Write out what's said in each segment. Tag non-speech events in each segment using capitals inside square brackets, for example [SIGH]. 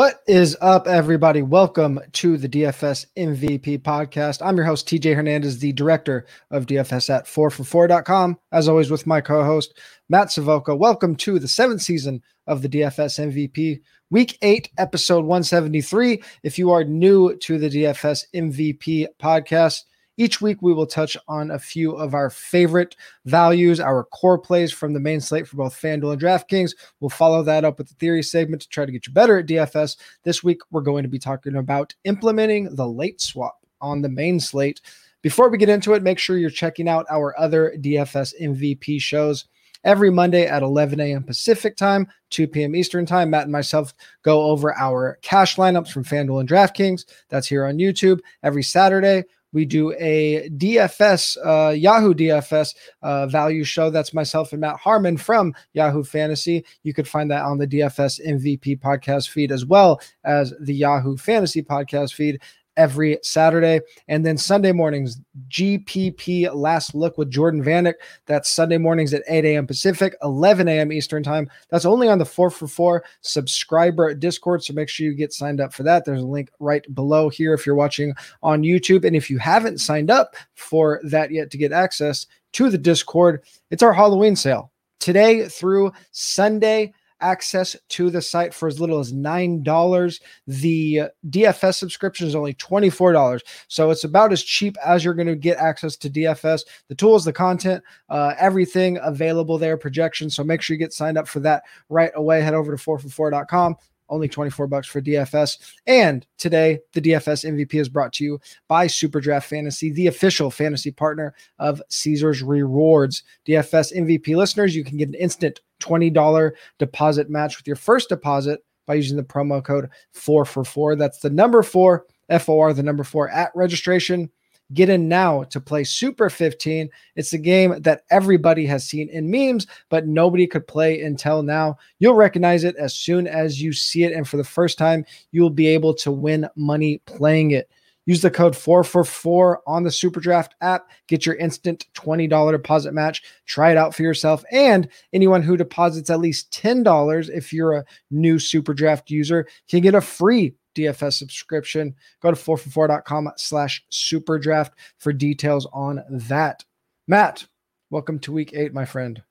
What is up, everybody? Welcome to the DFS MVP podcast. I'm your host, TJ Hernandez, the director of DFS at 4for4.com. As always, with my co host, Matt Savoca. Welcome to the seventh season of the DFS MVP, week eight, episode 173. If you are new to the DFS MVP podcast, each week, we will touch on a few of our favorite values, our core plays from the main slate for both FanDuel and DraftKings. We'll follow that up with the theory segment to try to get you better at DFS. This week, we're going to be talking about implementing the late swap on the main slate. Before we get into it, make sure you're checking out our other DFS MVP shows every Monday at 11 a.m. Pacific time, 2 p.m. Eastern time. Matt and myself go over our cash lineups from FanDuel and DraftKings. That's here on YouTube. Every Saturday, we do a DFS, uh, Yahoo DFS uh, value show. That's myself and Matt Harmon from Yahoo Fantasy. You could find that on the DFS MVP podcast feed as well as the Yahoo Fantasy podcast feed every Saturday. And then Sunday mornings, GPP Last Look with Jordan Vanek. That's Sunday mornings at 8 a.m. Pacific, 11 a.m. Eastern Time. That's only on the 4for4 subscriber Discord. So make sure you get signed up for that. There's a link right below here if you're watching on YouTube. And if you haven't signed up for that yet to get access to the Discord, it's our Halloween sale. Today through Sunday, access to the site for as little as $9. The DFS subscription is only $24. So it's about as cheap as you're going to get access to DFS, the tools, the content, uh, everything available there, projections. So make sure you get signed up for that right away. Head over to 4for4.com only 24 bucks for DFS. And today, the DFS MVP is brought to you by Superdraft Fantasy, the official fantasy partner of Caesars Rewards. DFS MVP listeners, you can get an instant $20 deposit match with your first deposit by using the promo code 4 for 4. That's the number 4 FOR, the number 4 at registration. Get in now to play Super 15. It's a game that everybody has seen in memes, but nobody could play until now. You'll recognize it as soon as you see it. And for the first time, you'll be able to win money playing it. Use the code 4for4 on the Superdraft app. Get your instant $20 deposit match. Try it out for yourself. And anyone who deposits at least $10, if you're a new Superdraft user, can get a free DFS subscription. Go to 4for4.com slash superdraft for details on that. Matt, welcome to week eight, my friend.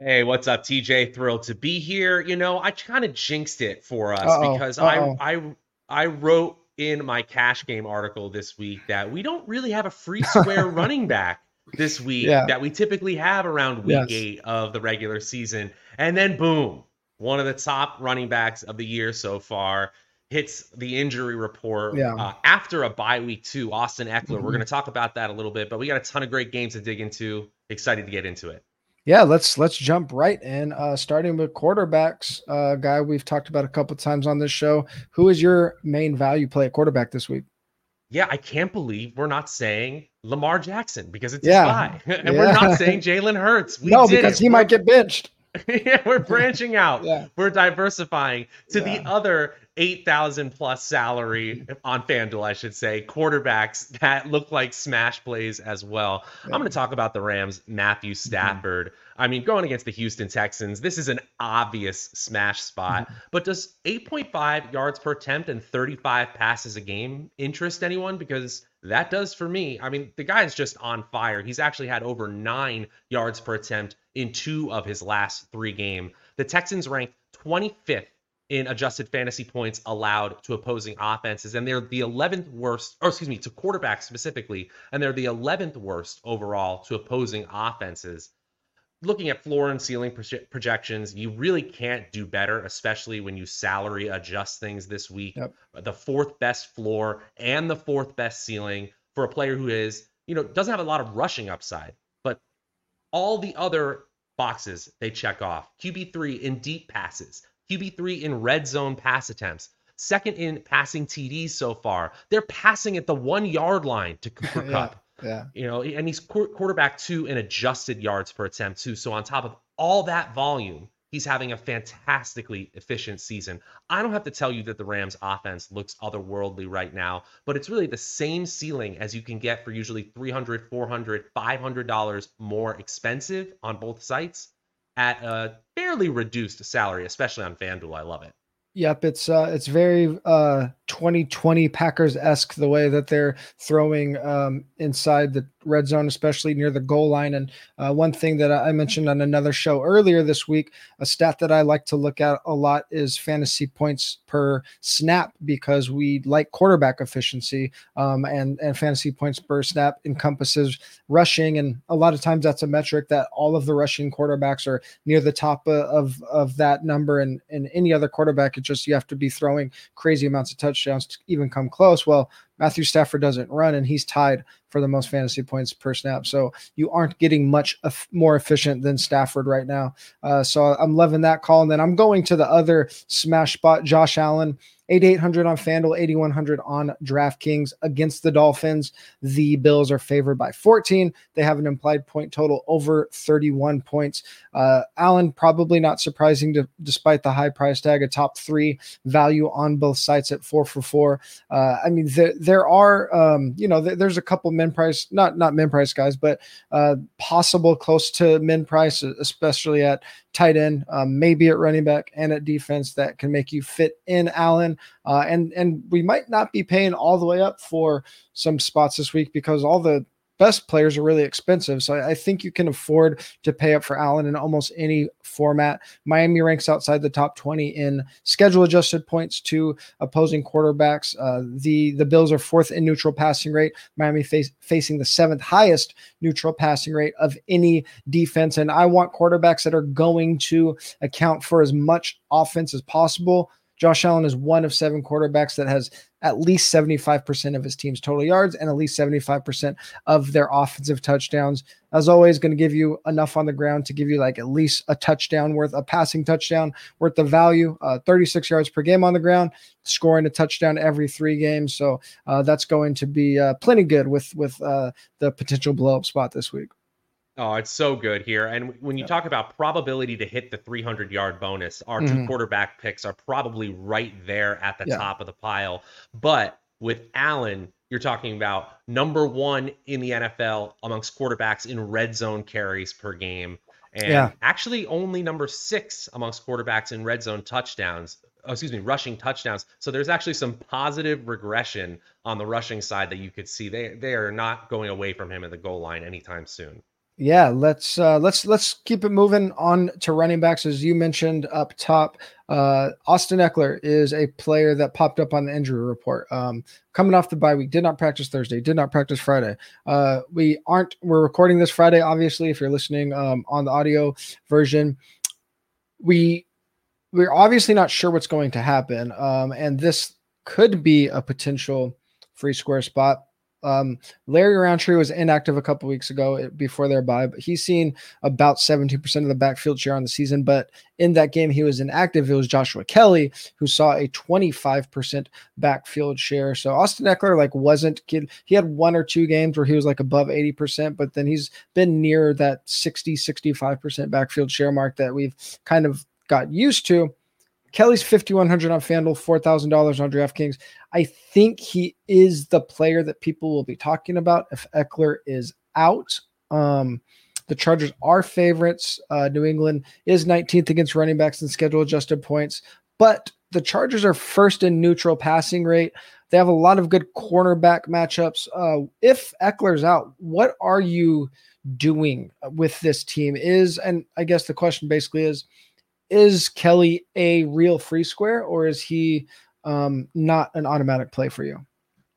Hey, what's up, TJ? Thrilled to be here. You know, I kind of jinxed it for us uh-oh, because uh-oh. I I I wrote in my cash game article this week that we don't really have a free square [LAUGHS] running back this week yeah. that we typically have around week yes. eight of the regular season. And then boom, one of the top running backs of the year so far hits the injury report yeah. uh, after a bye week too. Austin Ekeler. Mm-hmm. We're going to talk about that a little bit, but we got a ton of great games to dig into. Excited to get into it. Yeah, let's let's jump right in. Uh, starting with quarterbacks, uh, guy we've talked about a couple times on this show. Who is your main value play at quarterback this week? Yeah, I can't believe we're not saying Lamar Jackson because it's yeah. a [LAUGHS] and yeah. we're not saying Jalen Hurts. We no, because it. he we're, might get benched. [LAUGHS] yeah, we're branching out. [LAUGHS] yeah. We're diversifying to yeah. the other 8,000 plus salary on FanDuel, I should say, quarterbacks that look like smash plays as well. I'm going to talk about the Rams, Matthew mm-hmm. Stafford. Mm-hmm. I mean, going against the Houston Texans, this is an obvious smash spot. Mm-hmm. But does 8.5 yards per attempt and 35 passes a game interest anyone? Because that does for me. I mean, the guy is just on fire. He's actually had over nine yards per attempt in two of his last three games. The Texans ranked 25th in adjusted fantasy points allowed to opposing offenses. And they're the 11th worst, or excuse me, to quarterbacks specifically. And they're the 11th worst overall to opposing offenses. Looking at floor and ceiling projections, you really can't do better, especially when you salary adjust things this week. Yep. The fourth best floor and the fourth best ceiling for a player who is, you know, doesn't have a lot of rushing upside, but all the other boxes they check off. QB3 in deep passes, QB3 in red zone pass attempts, second in passing TDs so far. They're passing at the one yard line to [LAUGHS] Cooper yeah, yeah. You know, and he's quarterback two in adjusted yards per attempt too. So on top of all that volume, he's having a fantastically efficient season. I don't have to tell you that the Rams offense looks otherworldly right now, but it's really the same ceiling as you can get for usually 300, 400, 500 dollars more expensive on both sites at a fairly reduced salary, especially on FanDuel. I love it. Yep, it's uh, it's very uh, 2020 Packers esque the way that they're throwing um, inside the red zone, especially near the goal line. And uh, one thing that I mentioned on another show earlier this week, a stat that I like to look at a lot is fantasy points per snap because we like quarterback efficiency, um, and and fantasy points per snap encompasses rushing, and a lot of times that's a metric that all of the rushing quarterbacks are near the top of of that number, and and any other quarterback just you have to be throwing crazy amounts of touchdowns to even come close. Well, Matthew Stafford doesn't run, and he's tied for the most fantasy points per snap. So you aren't getting much more efficient than Stafford right now. Uh, so I'm loving that call. And then I'm going to the other smash spot, Josh Allen. 8800 on FanDuel, 8100 on DraftKings against the Dolphins. The Bills are favored by 14. They have an implied point total over 31 points. Uh, Allen, probably not surprising to, despite the high price tag, a top three value on both sites at four for four. Uh, I mean, there, there are, um, you know, th- there's a couple min price, not not min price guys, but uh, possible close to min price, especially at tight end, um, maybe at running back and at defense that can make you fit in Allen. Uh, and and we might not be paying all the way up for some spots this week because all the best players are really expensive. So I, think you can afford to pay up for Allen in almost any format. Miami ranks outside the top 20 in schedule adjusted points to opposing quarterbacks. Uh, the the Bills are fourth in neutral passing rate. Miami face, facing the seventh highest neutral passing rate of any defense. And I want quarterbacks that are going to account for as much offense as possible. Josh Allen is one of seven quarterbacks that has at least 75% of his team's total yards and at least 75% of their offensive touchdowns. As always, going to give you enough on the ground to give you like at least a touchdown worth, a passing touchdown worth of value. Uh, 36 yards per game on the ground, scoring a touchdown every three games. So uh, that's going to be uh, plenty good with with uh, the potential blow up spot this week. Oh, it's so good here. And when you talk about probability to hit the 300 yard bonus, our mm-hmm. two quarterback picks are probably right there at the yeah. top of the pile. But with Allen, you're talking about number one in the NFL amongst quarterbacks in red zone carries per game. And yeah. actually only number six amongst quarterbacks in red zone touchdowns. Oh, excuse me, rushing touchdowns. So there's actually some positive regression on the rushing side that you could see. They they are not going away from him at the goal line anytime soon. Yeah, let's uh, let's let's keep it moving on to running backs as you mentioned up top. Uh, Austin Ekeler is a player that popped up on the injury report. Um, coming off the bye week, did not practice Thursday, did not practice Friday. Uh, we aren't. We're recording this Friday. Obviously, if you're listening um, on the audio version, we we're obviously not sure what's going to happen, um, and this could be a potential free square spot. Um, Larry Rountree was inactive a couple weeks ago eh, before their bye, but he's seen about 17% of the backfield share on the season. But in that game, he was inactive. It was Joshua Kelley who saw a 25% backfield share. So Austin Ekeler like wasn't kid. he had one or two games where he was like above 80%, but then he's been near that 60, 65% backfield share mark that we've kind of got used to. Kelley's 5100 on FanDuel, $4,000 on DraftKings. I think he is the player that people will be talking about if Ekeler is out. Um, the Chargers are favorites. Uh, New England is 19th against running backs in schedule adjusted points, but the Chargers are first in neutral passing rate. They have a lot of good cornerback matchups. Uh, if Ekeler's out, what are you doing with this team? Is and I guess the question basically is is Kelley a real free square or is he um, not an automatic play for you?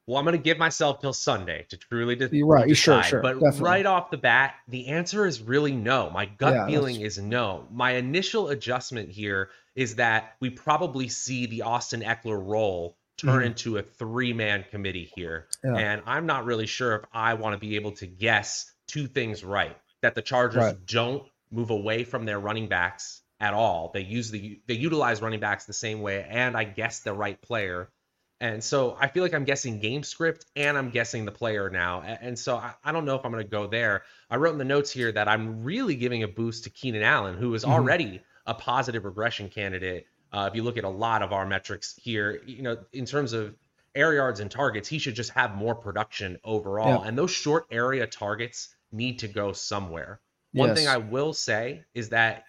Well, I'm going to give myself till Sunday to truly de- You're right. decide. Sure, sure. But definitely. right off the bat, the answer is really no. My gut yeah, feeling that's... is no. My initial adjustment here is that we probably see the Austin Ekeler role turn mm-hmm. into a three man committee here. Yeah. And I'm not really sure if I want to be able to guess two things right that the Chargers right. don't move away from their running backs at all. They use the they utilize running backs the same way, and I guess the right player. And so I feel like I'm guessing game script and I'm guessing the player now. And so I, I don't know if I'm going to go there. I wrote in the notes here that I'm really giving a boost to Keenan Allen, who is mm-hmm. already a positive regression candidate. Uh, if you look at a lot of our metrics here, you know, in terms of air yards and targets, he should just have more production overall. And those short area targets need to go somewhere. One yes. thing I will say is that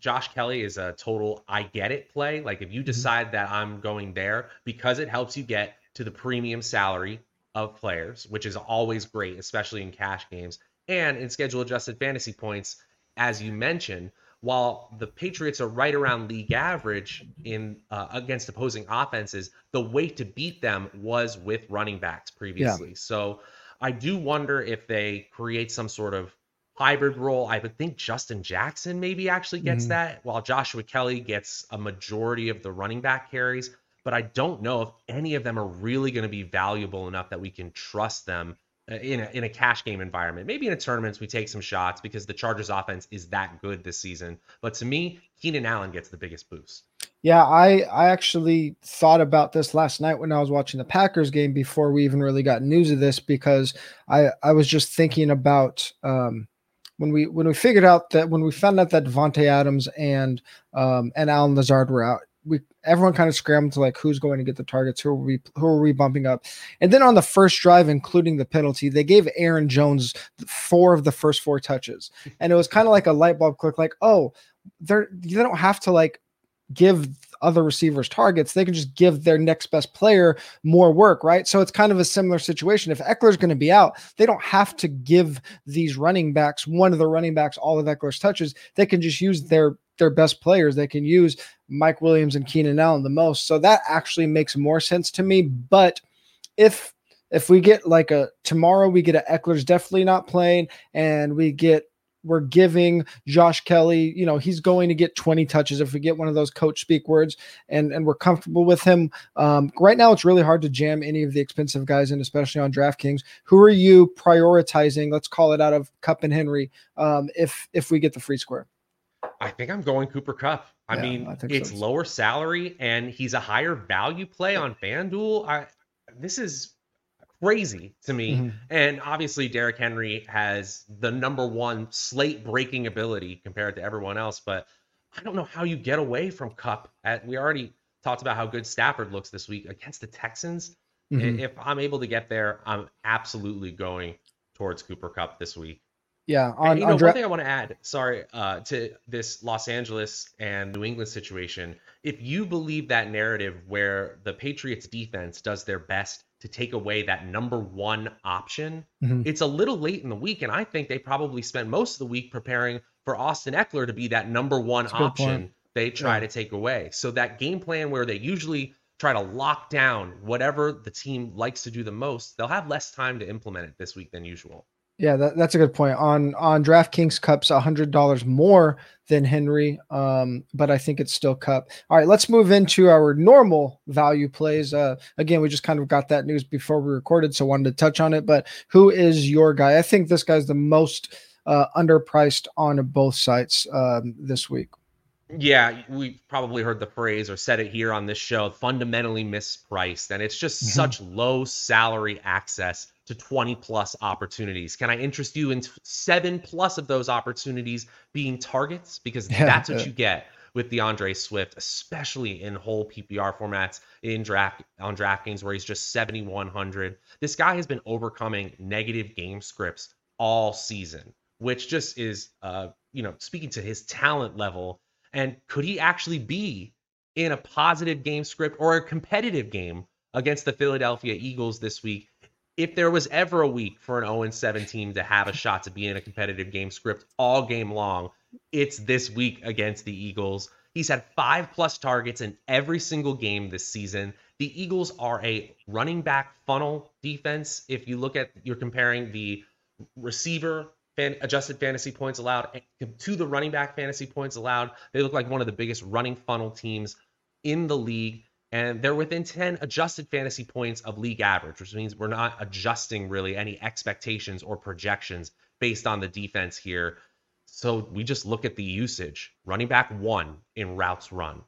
Josh Kelley is a total I get it play. Like if you mm-hmm. decide that I'm going there because it helps you get to the premium salary of players, which is always great, especially in cash games and in schedule adjusted fantasy points, as you mentioned. While the Patriots are right around league average in uh, against opposing offenses, the way to beat them was with running backs previously. Yeah. So I do wonder if they create some sort of hybrid role. I would think Justin Jackson maybe actually gets mm-hmm. that, while Joshua Kelley gets a majority of the running back carries. But I don't know if any of them are really going to be valuable enough that we can trust them uh, in a, in a cash game environment. Maybe in a tournament we take some shots because the Chargers offense is that good this season. But to me, Keenan Allen gets the biggest boost. Yeah, I I actually thought about this last night when I was watching the Packers game before we even really got news of this because I I was just thinking about um, when we when we figured out that when we found out that Davante Adams and um, and Allen Lazard were out, we everyone kind of scrambled to like who's going to get the targets, who are we who are we bumping up, and then on the first drive, including the penalty, they gave Aaron Jones four of the first four touches, and it was kind of like a light bulb click, like oh, they're they don't have to like give other receivers targets, they can just give their next best player more work, right? So it's kind of a similar situation. If Ekeler's going to be out, they don't have to give these running backs one of the running backs all of Ekeler's touches. They can just use their their best players. They can use Mike Williams and Keenan Allen the most. So that actually makes more sense to me. But if if we get like a tomorrow we get a Ekeler's definitely not playing and we get we're giving Josh Kelley, you know, he's going to get 20 touches if we get one of those coach speak words and and we're comfortable with him. Um, right now it's really hard to jam any of the expensive guys in, especially on DraftKings. Who are you prioritizing? Let's call it out of Kupp and Henry um, if if we get the free square. I think I'm going Cooper Kupp. I yeah, mean, I it's so. lower salary and he's a higher value play on FanDuel. I this is crazy to me. Mm-hmm. And obviously, Derrick Henry has the number one slate breaking ability compared to everyone else. But I don't know how you get away from Kupp. At we already talked about how good Stafford looks this week against the Texans. Mm-hmm. If I'm able to get there, I'm absolutely going towards Cooper Kupp this week. Yeah, on, and, you know, dra- one thing I want to add, sorry, uh, to this Los Angeles and New England situation. If you believe that narrative where the Patriots defense does their best to take away that number one option, mm-hmm. it's a little late in the week, and I think they probably spent most of the week preparing for Austin Ekeler to be that number one option they try yeah. to take away. So that game plan where they usually try to lock down whatever the team likes to do the most, they'll have less time to implement it this week than usual. Yeah, that, that's a good point. On on DraftKings, Kupp's hundred dollars more than Henry, um, but I think it's still Cup. All right, let's move into our normal value plays. Uh, again, we just kind of got that news before we recorded, so wanted to touch on it. But who is your guy? I think this guy's the most uh, underpriced on both sites um, this week. Yeah, we've probably heard the phrase or said it here on this show fundamentally mispriced. And it's just mm-hmm. such low salary access to 20 plus opportunities. Can I interest you in seven plus of those opportunities being targets? Because yeah, that's what you get with D'Andre Swift, especially in whole PPR formats in draft on DraftKings where he's just 7,100. This guy has been overcoming negative game scripts all season, which just is, uh, you know, speaking to his talent level and could he actually be in a positive game script or a competitive game against the Philadelphia Eagles this week? If there was ever a week for an 0 7 team to have a shot to be in a competitive game script all game long, it's this week against the Eagles. He's had five plus targets in every single game this season. The Eagles are a running back funnel defense. If you look at, you're comparing the receiver fan, adjusted fantasy points allowed to the running back fantasy points allowed. They look like one of the biggest running funnel teams in the league. And they're within 10 adjusted fantasy points of league average, which means we're not adjusting really any expectations or projections based on the defense here. So we just look at the usage. Running back one in routes run,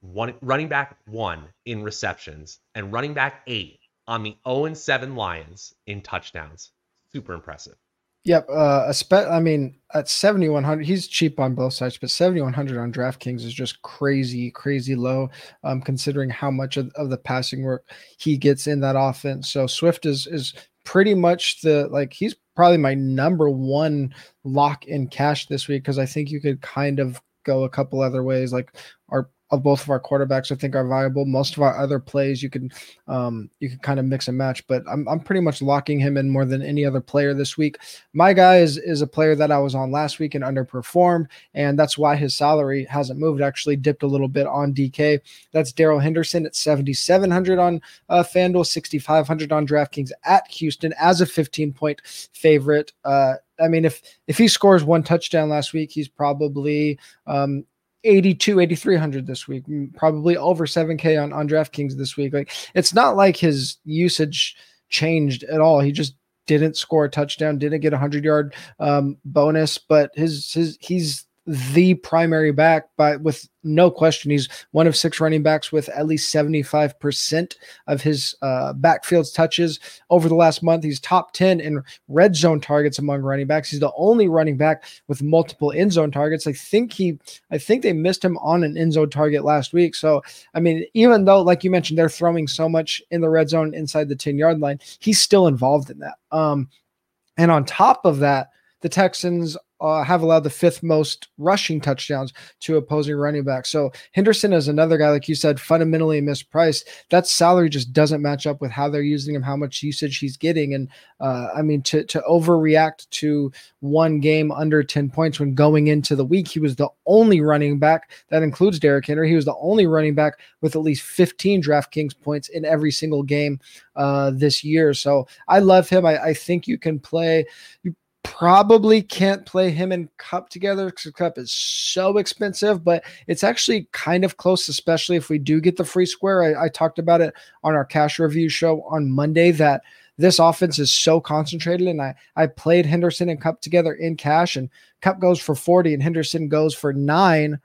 one running back one in receptions, and running back eight on the 0 7 Lions in touchdowns. Super impressive. Yep. Uh, spe- I mean, at 7,100, he's cheap on both sides, but 7,100 on DraftKings is just crazy, crazy low, um, considering how much of, of the passing work he gets in that offense. So Swift is, is pretty much the, like, he's probably my number one lock in cash this week because I think you could kind of go a couple other ways. Like our of both of our quarterbacks, I think are viable. Most of our other plays, you can um, you can kind of mix and match, but I'm I'm pretty much locking him in more than any other player this week. My guy is is a player that I was on last week and underperformed, and that's why his salary hasn't moved. Actually, dipped a little bit on DK. That's Darrell Henderson at 7,700 on uh, FanDuel, 6,500 on DraftKings at Houston as a 15 point favorite. Uh, I mean, if if he scores one touchdown last week, he's probably um, 82 8300 this week probably over 7k on on draftkings this week. Like it's not like his usage changed at all. He just didn't score a touchdown didn't get a 100 yard um, bonus but his his he's the primary back, but with no question, he's one of six running backs with at least 75% of his uh, touches over the last month. He's top 10 in red zone targets among running backs. He's the only running back with multiple end zone targets. I think he, I think they missed him on an end zone target last week. So, I mean, even though, like you mentioned, they're throwing so much in the red zone inside the 10 yard line, he's still involved in that. Um, and on top of that, the Texans uh, have allowed the fifth most rushing touchdowns to opposing running backs. So Henderson is another guy, like you said, fundamentally mispriced. That salary just doesn't match up with how they're using him, how much usage he's getting, and uh, I mean to to overreact to one game under ten points when going into the week, he was the only running back that includes Derrick Henry. He was the only running back with at least 15 DraftKings points in every single game uh, this year. So I love him. I, I think you can play. You probably can't play him and Kupp together because Kupp is so expensive, but it's actually kind of close, especially if we do get the free square. I, I talked about it on our cash review show on Monday that this offense is so concentrated. And I, I played Henderson and Kupp together in cash, and Kupp goes for 40 and Henderson goes for nine.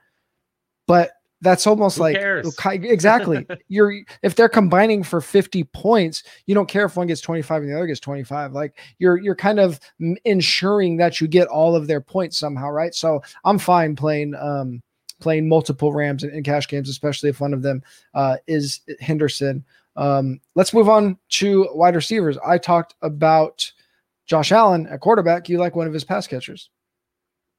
But that's almost Who like cares? exactly. [LAUGHS] You're if they're combining for 50 points, you don't care if one gets 25 and the other gets 25. Like you're you're kind of ensuring that you get all of their points somehow, right? So I'm fine playing um playing multiple Rams in, in cash games, especially if one of them uh, is Henderson. Um, let's move on to wide receivers. I talked about Josh Allen at quarterback. You like one of his pass catchers.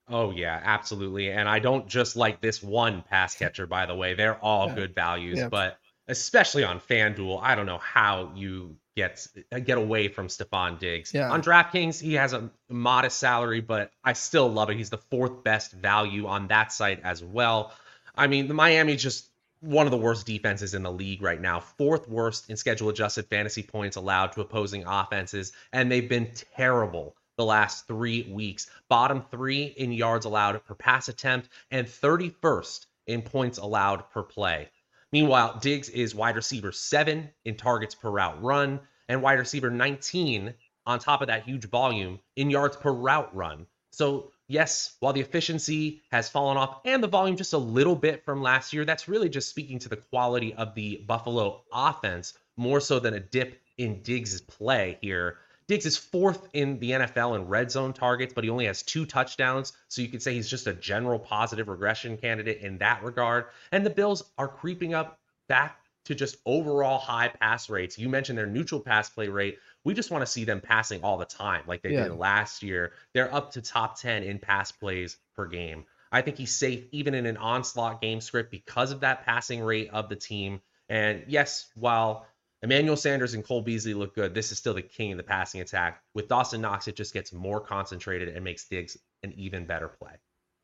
Oh yeah, absolutely. And I don't just like this one pass catcher, by the way. They're all yeah. good values, yeah. but especially on FanDuel, I don't know how you get uh, get away from Stefon Diggs. Yeah. On DraftKings, he has a modest salary, but I still love it. He's the fourth best value on that site as well. I mean, the Miami just one of the worst defenses in the league right now, fourth worst in schedule adjusted fantasy points allowed to opposing offenses, and they've been terrible the last three weeks. Bottom three in yards allowed per pass attempt and 31st in points allowed per play. Meanwhile, Diggs is wide receiver seven in targets per route run and wide receiver 19 on top of that huge volume in yards per route run. So, yes, while the efficiency has fallen off and the volume just a little bit from last year, that's really just speaking to the quality of the Buffalo offense more so than a dip in Diggs' play here. Diggs is fourth in the NFL in red zone targets, but he only has two touchdowns. So you could say he's just a general positive regression candidate in that regard. And the Bills are creeping up back to just overall high pass rates. You mentioned their neutral pass play rate. We just want to see them passing all the time, like they yeah. did last year. They're up to top 10 in pass plays per game. I think he's safe even in an onslaught game script because of that passing rate of the team. And yes, while Emmanuel Sanders and Cole Beasley look good. This is still the king of the passing attack. With Dawson Knox, it just gets more concentrated and makes Diggs an even better play.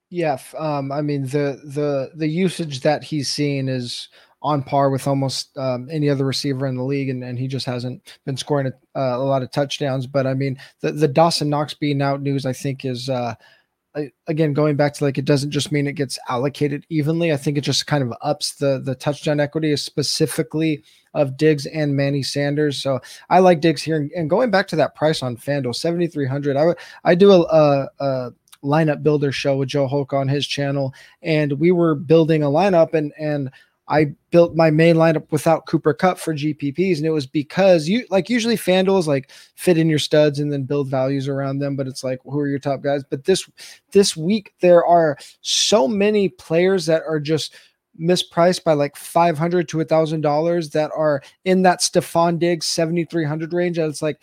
Yeah, um, I mean the the the usage that he's seeing is on par with almost um, any other receiver in the league, and, and he just hasn't been scoring a, uh, a lot of touchdowns. But I mean, the the Dawson Knox being out news, I think, is uh, again going back to like it doesn't just mean it gets allocated evenly. I think it just kind of ups the the touchdown equity, specifically of Diggs and Manny Sanders. So I like Diggs here. And going back to that price on FanDuel, seventy three hundred. I would I do a, a, a lineup builder show with Joe Hulk on his channel, and we were building a lineup and and I built my main lineup without Cooper Kupp for GPPs, and it was because you like usually FanDuel is like fit in your studs and then build values around them, but it's like who are your top guys? But this this week there are so many players that are just mispriced by like five hundred to a thousand dollars that are in that Stefon Diggs seventy three hundred range. And it's like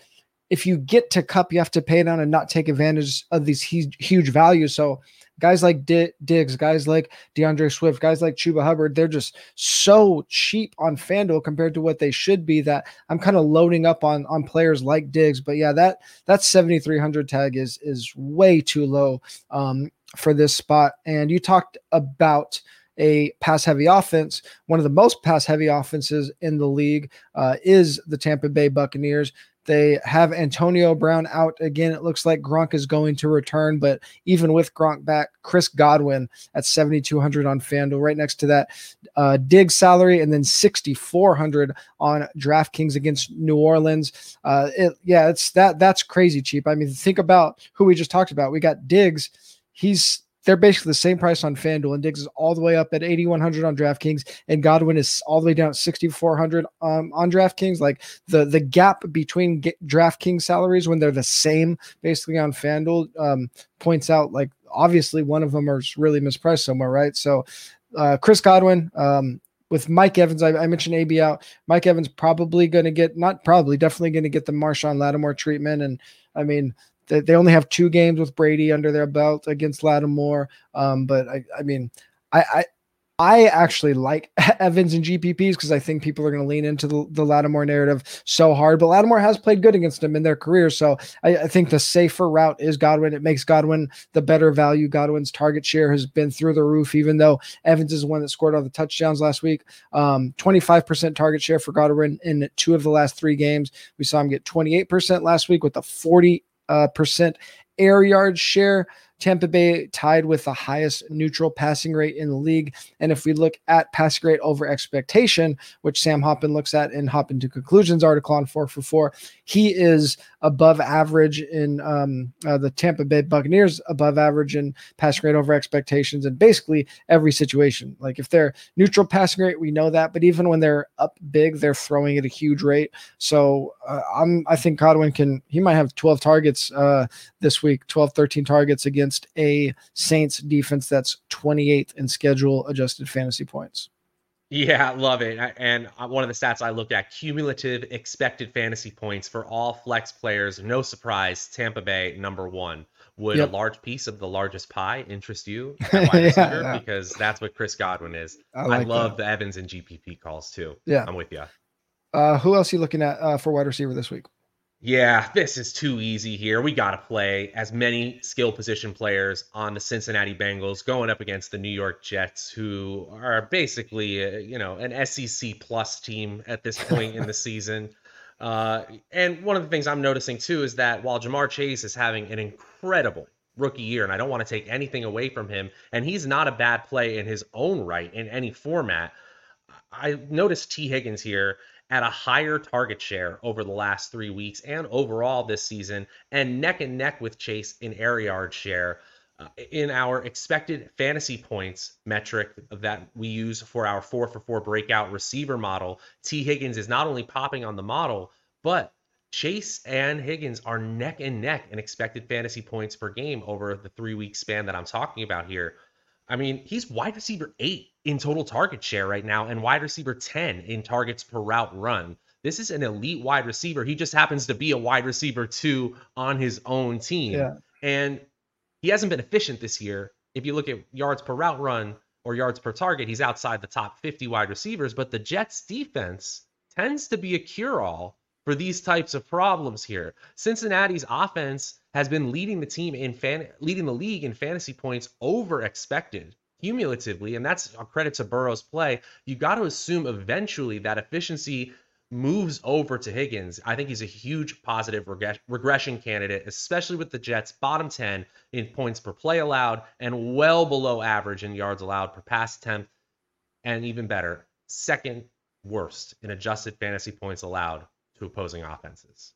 if you get to Cup, you have to pay down and not take advantage of these huge, huge values. So guys like D- Diggs, guys like D'Andre Swift, guys like Chuba Hubbard, they're just so cheap on FanDuel compared to what they should be that I'm kind of loading up on on players like Diggs. But yeah, that that 7300 tag is is way too low um, for this spot. And you talked about a pass heavy offense. One of the most pass heavy offenses in the league uh, is the Tampa Bay Buccaneers. They have Antonio Brown out again. It looks like Gronk is going to return, but even with Gronk back, Chris Godwin at 7,200 on FanDuel, right next to that uh, Dig salary, and then 6,400 on DraftKings against New Orleans. Uh, it, yeah, it's that that's crazy cheap. I mean, think about who we just talked about. We got Diggs. He's they're basically the same price on FanDuel, and Diggs is all the way up at 8,100 on DraftKings, and Godwin is all the way down at 6,400 um, on DraftKings. Like the the gap between DraftKings salaries when they're the same basically on FanDuel um, points out like obviously one of them is really mispriced somewhere, right? So uh, Chris Godwin, um, with Mike Evans, I, I, mentioned AB out. Mike Evans probably going to get, not probably, definitely going to get the Marshon Lattimore treatment. And I mean, they, they only have two games with Brady under their belt against Lattimore. Um, but I, I mean, I, I I actually like [LAUGHS] Evans and GPPs because I think people are going to lean into the, the Lattimore narrative so hard. But Lattimore has played good against them in their career. So I, I, think the safer route is Godwin. It makes Godwin the better value. Godwin's target share has been through the roof, even though Evans is the one that scored all the touchdowns last week. Um, 25% target share for Godwin in two of the last three games. We saw him get 28% last week with a 40 uh, percent air yard share. Tampa Bay tied with the highest neutral passing rate in the league. And if we look at passing rate over expectation, which Sam Hoppen looks at in Hoppen to Conclusions article on 4 for 4, he is above average in um, uh, the Tampa Bay Buccaneers, above average in passing rate over expectations in basically every situation. Like if they're neutral passing rate, we know that, but even when they're up big, they're throwing at a huge rate. So uh, I'm I think Godwin can he might have 12 targets uh, this week, 12 13 targets against a Saints defense that's 28th in schedule adjusted fantasy points. Yeah, love it. And one of the stats I looked at cumulative expected fantasy points for all flex players. No surprise, Tampa Bay number one. Would yep. a large piece of the largest pie interest you [LAUGHS] yeah, yeah. Because that's what Chris Godwin is. I, like I love that. the Evans and GPP calls too. Yeah, I'm with you. Uh, who else are you looking at uh, for wide receiver this week? Yeah, this is too easy here. We got to play as many skill position players on the Cincinnati Bengals going up against the New York Jets, who are basically, uh, you know, an SEC plus team at this point in the [LAUGHS] season. Uh, and one of the things I'm noticing too is that while Ja'Marr Chase is having an incredible rookie year, and I don't want to take anything away from him, and he's not a bad play in his own right in any format. I noticed Tee Higgins here at a higher target share over the last three weeks and overall this season, and neck and neck with Chase in air yard share. Uh, in our expected fantasy points metric that we use for our four for four breakout receiver model, Tee Higgins is not only popping on the model, but Chase and Higgins are neck and neck in expected fantasy points per game over the three week span that I'm talking about here. I mean, he's wide receiver eight in total target share right now and wide receiver 10 in targets per route run. This is an elite wide receiver. He just happens to be a wide receiver two on his own team. Yeah. And he hasn't been efficient this year. If you look at yards per route run or yards per target, he's outside the top 50 wide receivers. But the Jets defense tends to be a cure all for these types of problems here. Cincinnati's offense has been leading the team in fan leading the league in fantasy points over expected cumulatively, and that's a credit to Burrow's play. You got to assume eventually that efficiency moves over to Higgins. I think he's a huge positive reg- regression candidate, especially with the Jets bottom 10 in points per play allowed and well below average in yards allowed per pass attempt, and even better, second worst in adjusted fantasy points allowed to opposing offenses.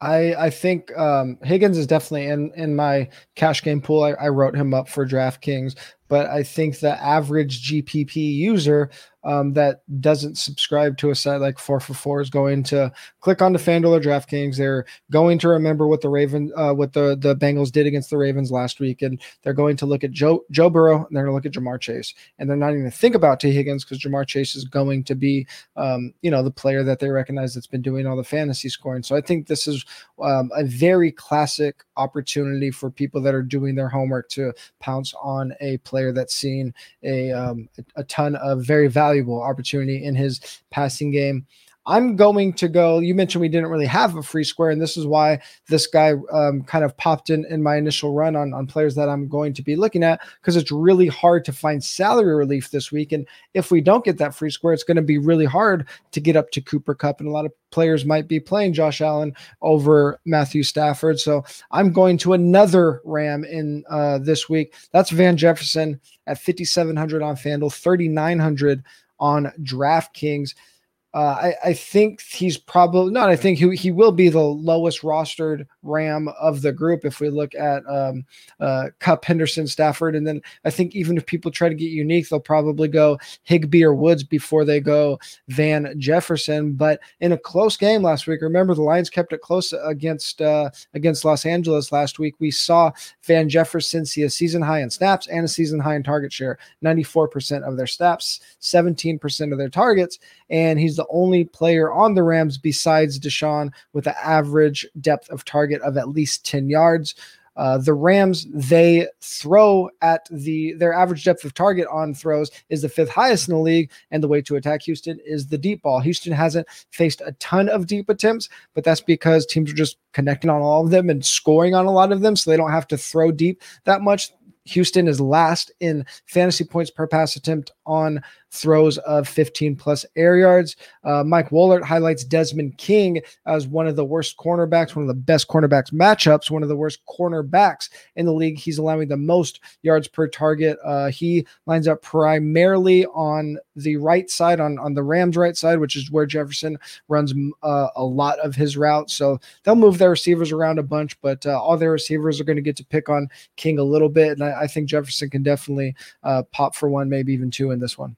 I I think um, Higgins is definitely in in my cash game pool. I, I wrote him up for DraftKings, but I think the average GPP user um, that doesn't subscribe to a site like four for four is going to click on the FanDuel or DraftKings. They're going to remember what the Raven, uh, what the the Bengals did against the Ravens last week, and they're going to look at Joe Joe Burrow and they're going to look at Ja'Marr Chase, and they're not even think about Tee Higgins because Ja'Marr Chase is going to be, um, you know, the player that they recognize that's been doing all the fantasy scoring. So I think this is um, a very classic opportunity for people that are doing their homework to pounce on a player that's seen a um, a ton of very valuable opportunity in his passing game. I'm going to go. You mentioned we didn't really have a free square, and this is why this guy um, kind of popped in in my initial run on, on players that I'm going to be looking at because it's really hard to find salary relief this week. And if we don't get that free square, it's going to be really hard to get up to Cooper Kupp. And a lot of players might be playing Josh Allen over Matthew Stafford. So I'm going to another Ram in uh, this week. That's Van Jefferson at 5,700 on FanDuel, 3,900 on DraftKings. Uh, I, I, think he's probably not. I think he, he will be the lowest rostered Ram of the group if we look at um, uh, Kupp, Henderson, Stafford, and then I think even if people try to get unique, they'll probably go Higbee or Woods before they go Van Jefferson. But in a close game last week, remember the Lions kept it close against uh, against Los Angeles last week. We saw Van Jefferson see a season high in snaps and a season high in target share, ninety four percent of their snaps, seventeen percent of their targets, and he's the only player on the Rams besides DeSean with an average depth of target of at least 10 yards. Uh, the Rams they throw at the their average depth of target on throws is the fifth highest in the league, and the way to attack Houston is the deep ball. Houston hasn't faced a ton of deep attempts, but that's because teams are just connecting on all of them and scoring on a lot of them, so they don't have to throw deep that much. Houston is last in fantasy points per pass attempt on throws of 15 plus air yards. Uh, Mike Wohlert highlights Desmond King as one of the worst cornerbacks, one of the best cornerbacks matchups, one of the worst cornerbacks in the league. He's allowing the most yards per target. Uh, he lines up primarily on the right side, on, on the Rams' right side, which is where Jefferson runs uh, a lot of his routes. So they'll move their receivers around a bunch, but uh, all their receivers are going to get to pick on King a little bit. And I, I think Jefferson can definitely uh, pop for one, maybe even two in this one.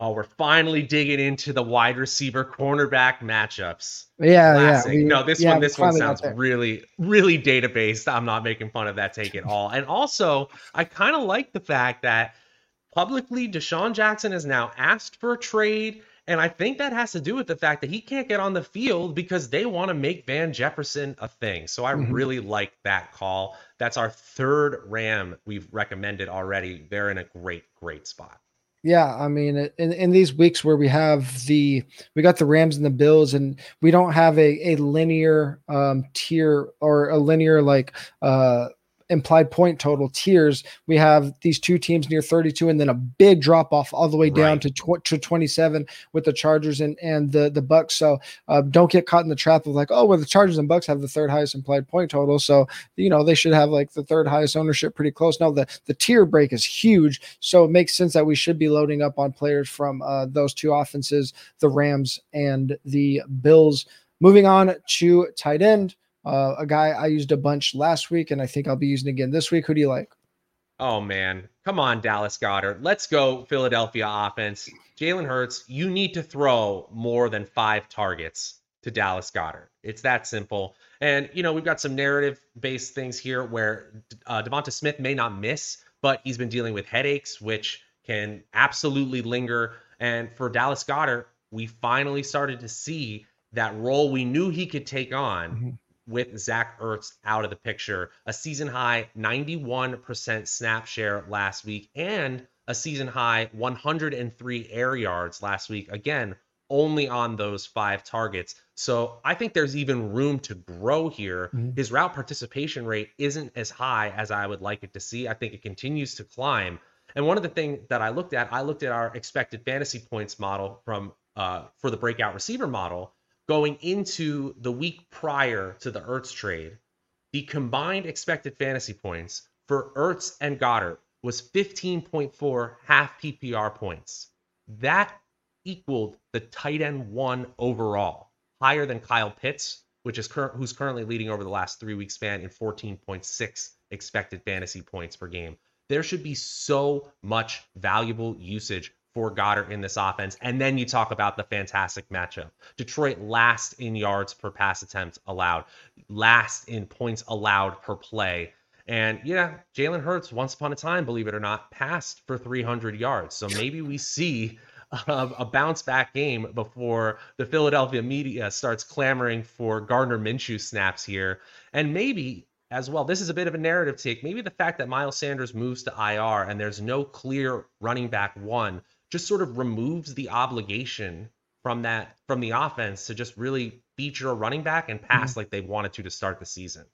Oh, we're finally digging into the wide receiver cornerback matchups. Yeah, Classic. yeah. We, no, this yeah, one, this one sounds really, really database. I'm not making fun of that take at all. And also, I kind of like the fact that publicly DeSean Jackson has now asked for a trade. And I think that has to do with the fact that he can't get on the field because they want to make Van Jefferson a thing. So I mm-hmm. really like that call. That's our third Ram we've recommended already. They're in a great, great spot. Yeah, I mean, in, in these weeks where we have the we got the Rams and the Bills, and we don't have a a linear um, tier or a linear like uh, implied point total tiers, we have these two teams near 32 and then a big drop off all the way down right. to, tw- to 27 with the Chargers and, and the, the Bucs. So uh, don't get caught in the trap of like, oh, well, the Chargers and Bucs have the third highest implied point total. So, you know, they should have like the third highest ownership pretty close. No, the, the tier break is huge. So it makes sense that we should be loading up on players from uh, those two offenses, the Rams and the Bills. Moving on to tight end. Uh, a guy I used a bunch last week, and I think I'll be using again this week. Who do you like? Oh man, come on, Dallas Goedert. Let's go, Philadelphia offense. Jalen Hurts, you need to throw more than five targets to Dallas Goedert. It's that simple. And you know we've got some narrative-based things here where uh, Devonta Smith may not miss, but he's been dealing with headaches, which can absolutely linger. And for Dallas Goedert, we finally started to see that role we knew he could take on. Mm-hmm with Zach Ertz out of the picture. A season high 91% snap share last week and a season high 103 air yards last week. Again, only on those five targets. So I think there's even room to grow here. Mm-hmm. His route participation rate isn't as high as I would like it to see. I think it continues to climb. And one of the things that I looked at, I looked at our expected fantasy points model from uh, for the breakout receiver model, going into the week prior to the Ertz trade, the combined expected fantasy points for Ertz and Goedert was 15.4 half PPR points. That equaled the tight end one overall, higher than Kyle Pitts, which is cur- who's currently leading over the last three week span in 14.6 expected fantasy points per game. There should be so much valuable usage for Goedert in this offense. And then you talk about the fantastic matchup. Detroit last in yards per pass attempt allowed, last in points allowed per play. And yeah, Jalen Hurts, once upon a time, believe it or not, passed for 300 yards. So maybe we see a, a bounce back game before the Philadelphia media starts clamoring for Gardner Minshew snaps here. And maybe as well, this is a bit of a narrative take. Maybe the fact that Miles Sanders moves to IR and there's no clear running back one just sort of removes the obligation from that from the offense to just really feature a running back and pass mm-hmm. like they wanted to to start the season.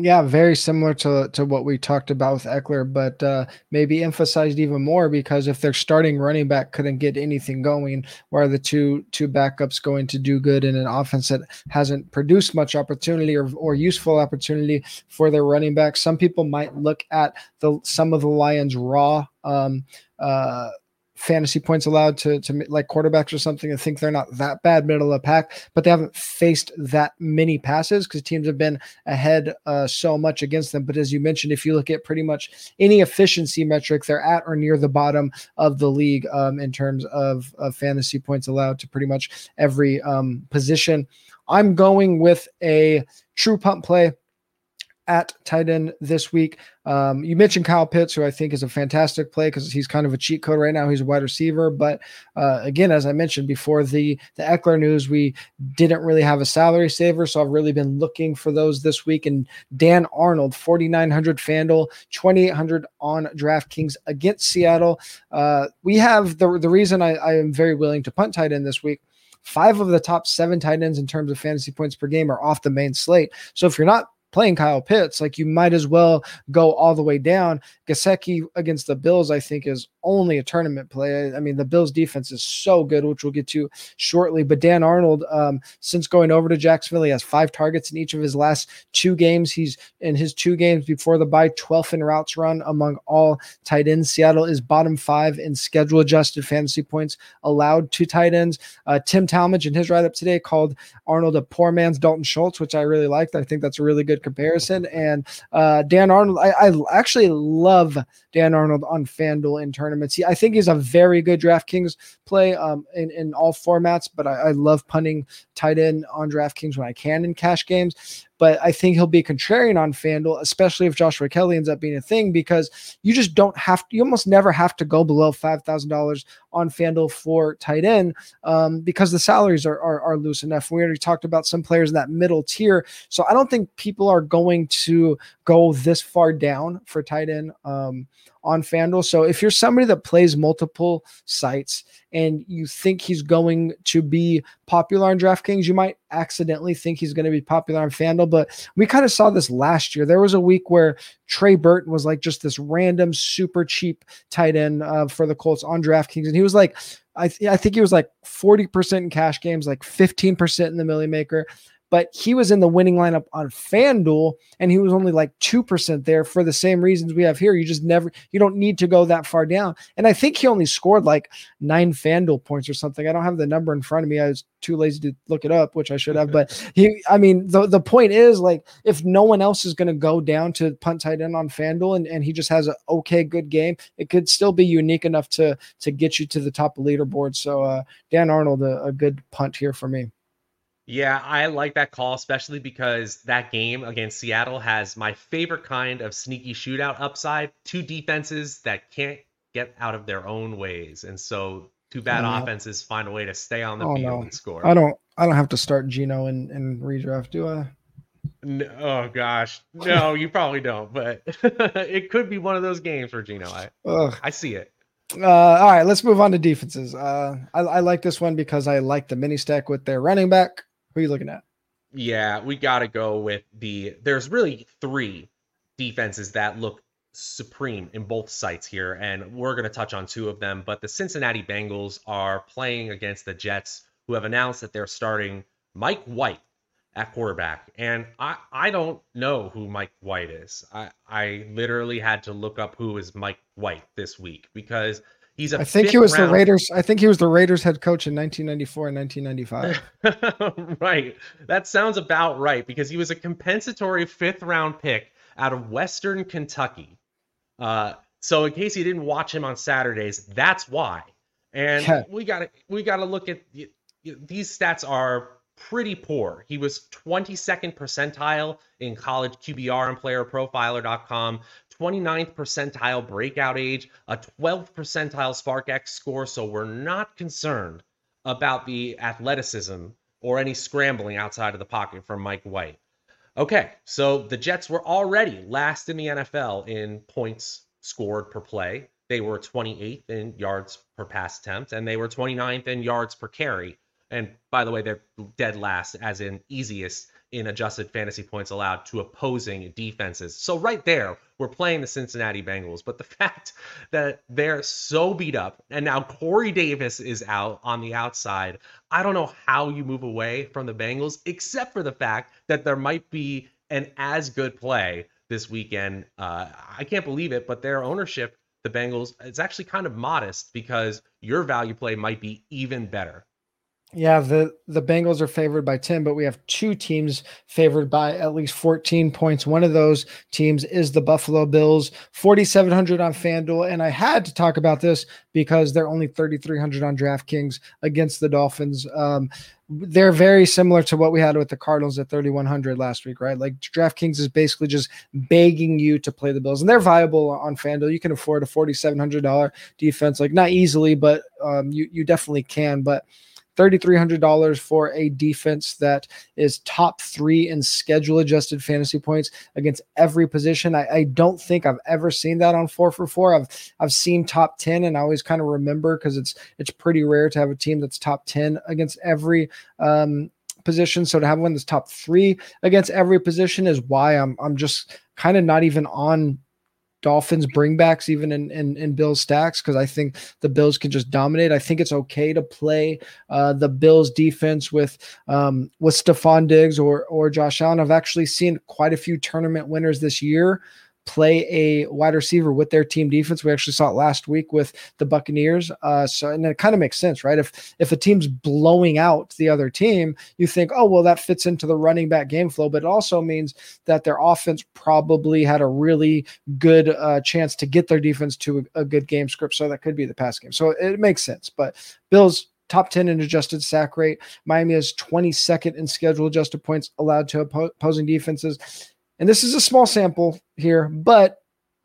Yeah, very similar to to what we talked about with Ekeler, but uh, maybe emphasized even more because if their starting running back couldn't get anything going, where are the two two backups going to do good in an offense that hasn't produced much opportunity or, or useful opportunity for their running back? Some people might look at the some of the Lions' raw um, uh, fantasy points allowed to to like quarterbacks or something and think they're not that bad middle of the pack, but they haven't faced that many passes because teams have been ahead uh, so much against them. But as you mentioned, if you look at pretty much any efficiency metric, they're at or near the bottom of the league um, in terms of, of fantasy points allowed to pretty much every um, position. I'm going with a true pump play at tight end this week. Um, you mentioned Kyle Pitts, who I think is a fantastic play because he's kind of a cheat code right now. He's a wide receiver, but uh, again, as I mentioned before the the Ekeler news, we didn't really have a salary saver, so I've really been looking for those this week. And Dan Arnold, forty nine hundred Fanduel, twenty eight hundred on DraftKings against Seattle. Uh, we have the the reason I, I am very willing to punt tight end this week five of the top seven tight ends in terms of fantasy points per game are off the main slate. So if you're not playing Kyle Pitts, like you might as well go all the way down. Gesicki against the Bills, I think, is only a tournament play. I mean, the Bills defense is so good, which we'll get to shortly. But Dan Arnold, um, since going over to Jacksonville, he has five targets in each of his last two games. He's in his two games before the bye, 12th in routes run among all tight ends. Seattle is bottom five in schedule adjusted fantasy points allowed to tight ends. Uh, Tim Talmadge in his write up today called Arnold a poor man's Dalton Schultz, which I really liked. I think that's a really good comparison. And uh, Dan Arnold, I, I actually love Dan Arnold on FanDuel in tournaments. He, I think he's a very good DraftKings play um, in, in all formats, but I, I love punting tight end on DraftKings when I can in cash games but I think he'll be contrarian on FanDuel, especially if Joshua Kelley ends up being a thing, because you just don't have to, you almost never have to go below $5,000 on FanDuel for tight end um, because the salaries are, are, are loose enough. We already talked about some players in that middle tier. So I don't think people are going to go this far down for tight end. Um, on FanDuel. So if you're somebody that plays multiple sites and you think he's going to be popular on DraftKings, you might accidentally think he's going to be popular on FanDuel. But we kind of saw this last year. There was a week where Trey Burton was like just this random super cheap tight end uh, for the Colts on DraftKings, and he was like, I, th- I think he was like 40% in cash games, like 15% in the Milly Maker but he was in the winning lineup on FanDuel and he was only like 2% there for the same reasons we have here. You just never, you don't need to go that far down. And I think he only scored like nine FanDuel points or something. I don't have the number in front of me. I was too lazy to look it up, which I should have. But he, I mean, the, the point is like, if no one else is going to go down to punt tight end on FanDuel and, and he just has an okay, good game, it could still be unique enough to, to get you to the top of leaderboard. So, uh, Dan Arnold, a, a good punt here for me. Yeah, I like that call, especially because that game against Seattle has my favorite kind of sneaky shootout upside. Two defenses that can't get out of their own ways. And so two bad oh, offenses find a way to stay on the oh, field no. and score. I don't I don't have to start Geno and, in redraft, do I? No, oh gosh. No, you [LAUGHS] probably don't, but [LAUGHS] it could be one of those games for Geno. I Ugh. I see it. Uh, all right, let's move on to defenses. Uh, I, I like this one because I like the mini stack with their running back. Who are you looking at? Yeah, we got to go with the. There's really three defenses that look supreme in both sites here, and we're going to touch on two of them. But the Cincinnati Bengals are playing against the Jets, who have announced that they're starting Mike White at quarterback. And I, I don't know who Mike White is. I, I literally had to look up who is Mike White this week because He's a I think he was round. the Raiders. I think he was the Raiders head coach in 1994 and 1995. [LAUGHS] right. That sounds about right because he was a compensatory fifth round pick out of Western Kentucky. Uh, so in case you didn't watch him on Saturdays, that's why. And yeah. we got to we got to look at these stats are pretty poor. He was 22nd percentile in college QBR and playerprofiler.com, 29th percentile breakout age, a 12th percentile SPARQ-x score. So we're not concerned about the athleticism or any scrambling outside of the pocket from Mike White. Okay, so the Jets were already last in the NFL in points scored per play. They were 28th in yards per pass attempt, and they were 29th in yards per carry. And by the way, they're dead last, as in easiest in adjusted fantasy points allowed to opposing defenses. So right there, we're playing the Cincinnati Bengals. But the [LAUGHS] fact that they're so beat up and now Corey Davis is out on the outside, I don't know how you move away from the Bengals, except for the fact that there might be an as good play this weekend. Uh, I can't believe it, but their ownership, the Bengals, it's actually kind of modest because your value play might be even better. Yeah, the the Bengals are favored by 10, but we have two teams favored by at least 14 points. One of those teams is the Buffalo Bills, 4700 on FanDuel, and I had to talk about this because they're only 3300 on DraftKings against the Dolphins. Um, they're very similar to what we had with the Cardinals at 3100 last week, right? Like DraftKings is basically just begging you to play the Bills, and they're viable on FanDuel. You can afford a $4700 defense, like not easily, but um, you you definitely can, but $3,300 for a defense that is top three in schedule adjusted fantasy points against every position. I, I, don't think I've ever seen that on four for four. I've I've seen top 10 and I always kind of remember because it's it's pretty rare to have a team that's top 10 against every um, position. So to have one that's top three against every position is why I'm I'm just kind of not even on Dolphins bringbacks even in in, in Bills stacks because I think the Bills can just dominate. I think it's okay to play uh, the Bills defense with um, with Stefon Diggs or or Josh Allen. I've actually seen quite a few tournament winners this year play a wide receiver with their team defense. We actually saw it last week with the Buccaneers. Uh, so and it kind of makes sense, right? If if a team's blowing out the other team, you think, oh well, that fits into the running back game flow, but it also means that their offense probably had a really good uh, chance to get their defense to a, a good game script. So that could be the pass game. So it makes sense. But Bills top 10 in adjusted sack rate. Miami is 22nd in schedule adjusted points allowed to opposing defenses and this is a small sample here, but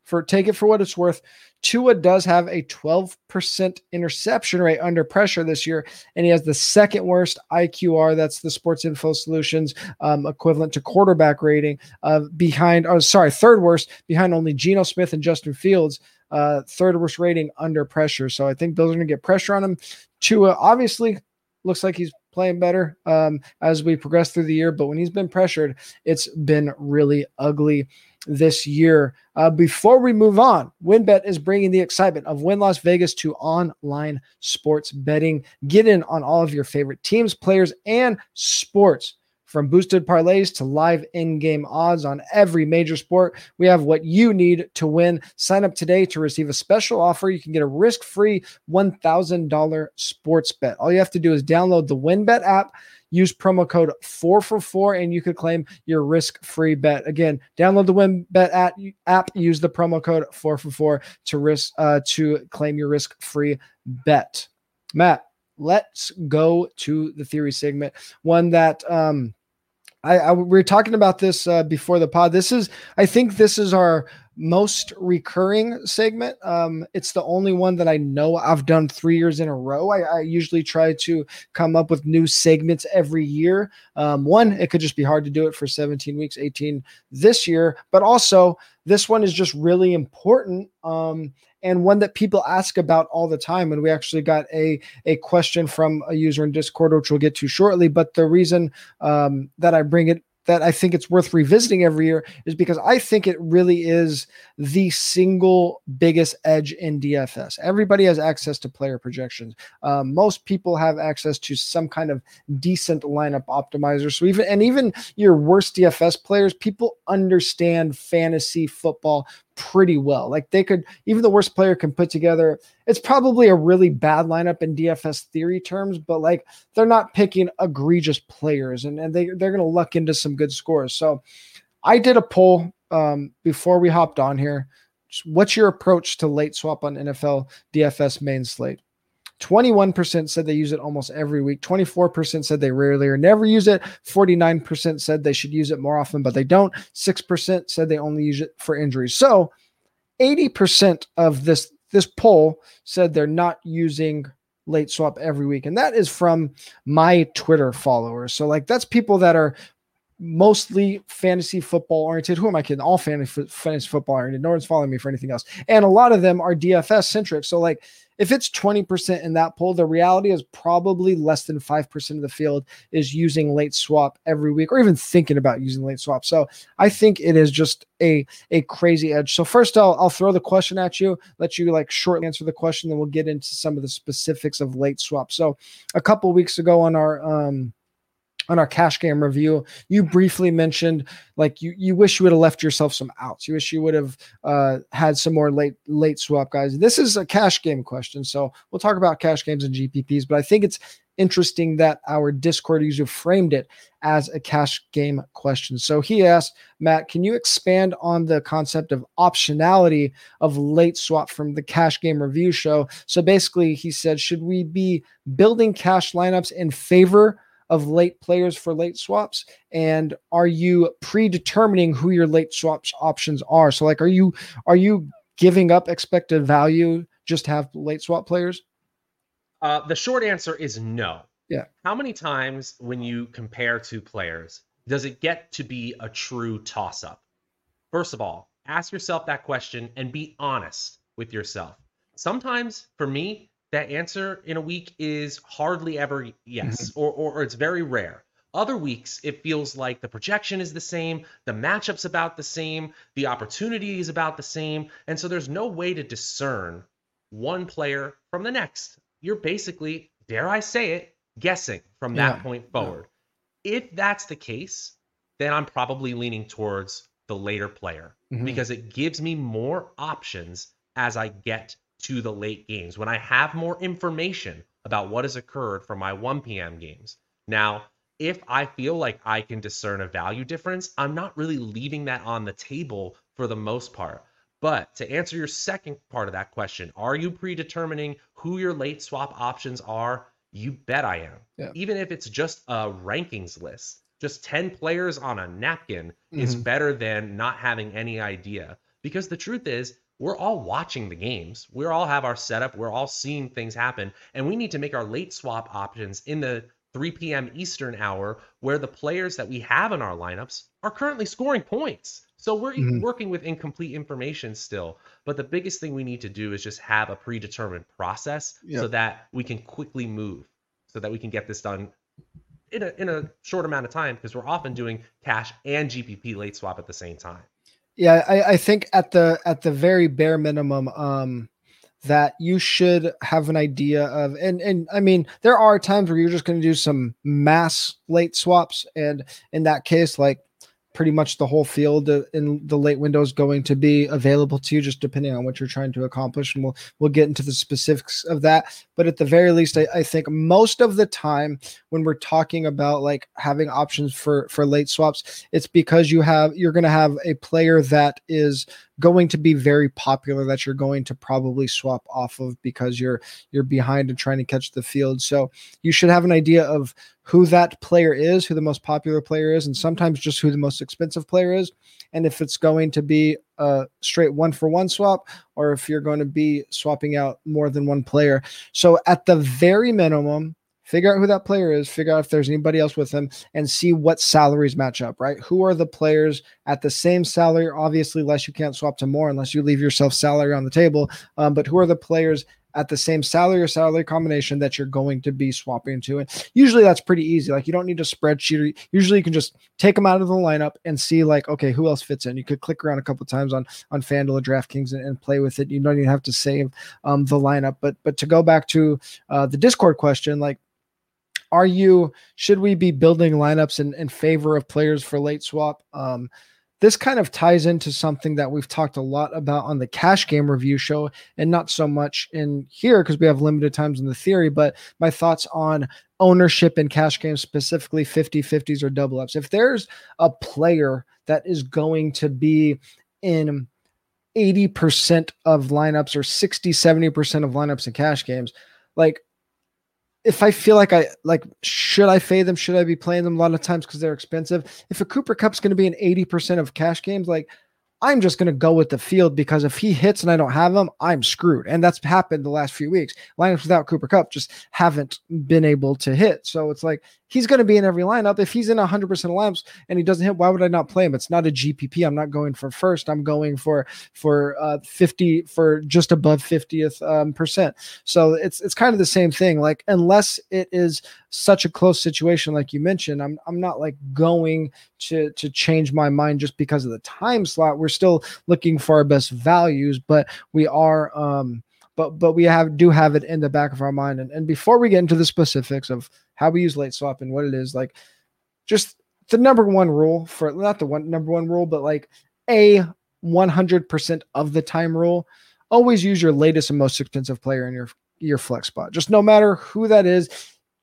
for take it for what it's worth, Tua does have a 12% interception rate under pressure this year, and he has the second worst IQR. That's the Sports Info Solutions um, equivalent to quarterback rating. Uh, behind, oh, sorry, third worst behind only Geno Smith and Justin Fields. Uh, third worst rating under pressure. So I think those are going to get pressure on him. Tua obviously looks like he's playing better um, as we progress through the year. But when he's been pressured, it's been really ugly this year. Uh, before we move on, WynnBET is bringing the excitement of Wynn Las Vegas to online sports betting. Get in on all of your favorite teams, players, and sports. From boosted parlays to live in game odds on every major sport, we have what you need to win. Sign up today to receive a special offer. You can get a risk free $1,000 sports bet. All you have to do is download the WynnBET app. Use promo code 4 for 4 and you could claim your risk-free bet. Again, download the WynnBET app, use the promo code 4 for 4 to risk uh, to claim your risk-free bet. Matt, let's go to the theory segment. One that um I, I, we were talking about this uh, before the pod. This is, I think, this is our most recurring segment. Um, it's the only one that I know I've done three years in a row. I, I usually try to come up with new segments every year. Um, one, it could just be hard to do it for 17 weeks, 18 this year, but also this one is just really important. Um, and one that people ask about all the time. And we actually got a a question from a user in Discord, which we'll get to shortly. But the reason um, that I bring it that I think it's worth revisiting every year is because I think it really is the single biggest edge in DFS. Everybody has access to player projections. Um, most people have access to some kind of decent lineup optimizer. So even and even your worst DFS players, people understand fantasy football pretty well. Like they could, even the worst player can put together. It's probably a really bad lineup in DFS theory terms, but like they're not picking egregious players, and, and they they're gonna luck into some good scores. So I did a poll um, before we hopped on here. What's your approach to late swap on NFL DFS main slate? 21% said they use it almost every week. 24% said they rarely or never use it. 49% said they should use it more often, but they don't. 6% said they only use it for injuries. So 80% of this this poll said they're not using late swap every week. And that is from my Twitter followers. So like that's people that are mostly fantasy football oriented. Who am I kidding? All fantasy, fantasy football oriented. No one's following me for anything else. And a lot of them are DFS centric. So like if it's 20% in that poll, the reality is probably less than 5% of the field is using late swap every week or even thinking about using late swap. So I think it is just a, a crazy edge. So first I'll, I'll throw the question at you, let you like shortly answer the question, then we'll get into some of the specifics of late swap. So a couple weeks ago on our, um, on our cash game review, you briefly mentioned like you you wish you would have left yourself some outs. You wish you would have uh, had some more late late swap guys. This is a cash game question, so we'll talk about cash games and GPPs. But I think it's interesting that our Discord user framed it as a cash game question. So he asked, Matt, can you expand on the concept of optionality of late swap from the cash game review show? So basically, he said, should we be building cash lineups in favor of late players for late swaps? And are you predetermining who your late swaps options are? So like are you are you giving up expected value just have late swap players? Uh, the short answer is no. Yeah. How many times when you compare two players does it get to be a true toss up? First of all, ask yourself that question and be honest with yourself. Sometimes for me, that answer in a week is hardly ever yes, mm-hmm. or, or, or it's very rare. Other weeks, it feels like the projection is the same, the matchup's about the same, the opportunity is about the same. And so there's no way to discern one player from the next. You're basically, dare I say it, guessing from that yeah. point forward. Yeah. If that's the case, then I'm probably leaning towards the later player mm-hmm. because it gives me more options as I get to the late games when I have more information about what has occurred from my 1 p.m. games. Now, if I feel like I can discern a value difference, I'm not really leaving that on the table for the most part. But to answer your second part of that question, are you predetermining who your late swap options are? You bet I am. Yeah. Even if it's just a rankings list, just 10 players on a napkin mm-hmm. is better than not having any idea. Because the truth is, we're all watching the games. We all have our setup. We're all seeing things happen. And we need to make our late swap options in the 3 p.m. Eastern hour where the players that we have in our lineups are currently scoring points. So we're mm-hmm. working with incomplete information still. But the biggest thing we need to do is just have a predetermined process yep. so that we can quickly move, so that we can get this done in a, in a short amount of time because we're often doing cash and GPP late swap at the same time. Yeah, I, I think at the at the very bare minimum, um, that you should have an idea of and and I mean there are times where you're just going to do some mass late swaps and in that case like pretty much the whole field uh, in the late window is going to be available to you just depending on what you're trying to accomplish and we'll we'll get into the specifics of that. But at the very least I, I think most of the time when we're talking about like having options for for late swaps it's because you have you're going to have a player that is going to be very popular that you're going to probably swap off of because you're you're behind and trying to catch the field. So you should have an idea of who that player is, who the most popular player is, and sometimes just who the most expensive player is. And if it's going to be a straight one for one swap, or if you're going to be swapping out more than one player. So at the very minimum, figure out who that player is, figure out if there's anybody else with him, and see what salaries match up, right? Who are the players at the same salary? Obviously, less you can't swap to more unless you leave yourself salary on the table. Um, but who are the players at the same salary or salary combination that you're going to be swapping to? And usually that's pretty easy. Like you don't need a spreadsheet. Usually you can just take them out of the lineup and see like, okay, who else fits in? You could click around a couple times on on FanDuel or DraftKings and, and, play with it. You don't even have to save um, the lineup. But but to go back to uh, the Discord question, like are you should we be building lineups in, in favor of players for late swap? Um, this kind of ties into something that we've talked a lot about on the cash game review show and not so much in here because we have limited times in the theory but my thoughts on ownership in cash games specifically 50 50s or double ups if there's a player that is going to be in 80% of lineups or 60 70% of lineups in cash games like if I feel like I like, should I fade them? Should I be playing them a lot of times because they're expensive? If a Cooper Kupp's going to be an 80% of cash games, like I'm just going to go with the field because if he hits and I don't have him, I'm screwed. And that's happened the last few weeks. Lineups without Cooper Kupp just haven't been able to hit. So it's like he's going to be in every lineup. If he's in 100% of lineups and he doesn't hit, why would I not play him? It's not a GPP. I'm not going for first. I'm going for for uh, 50 for just above 50th um, percent. So it's it's kind of the same thing. Like unless it is such a close situation, like you mentioned, I'm I'm not like going to to change my mind just because of the time slot. We're still looking for our best values, but we are um but but we have do have it in the back of our mind. And, and before we get into the specifics of how we use late swap and what it is, like just the number one rule for not the one number one rule, but like a 100% of the time rule. Always use your latest and most expensive player in your your flex spot. Just no matter who that is.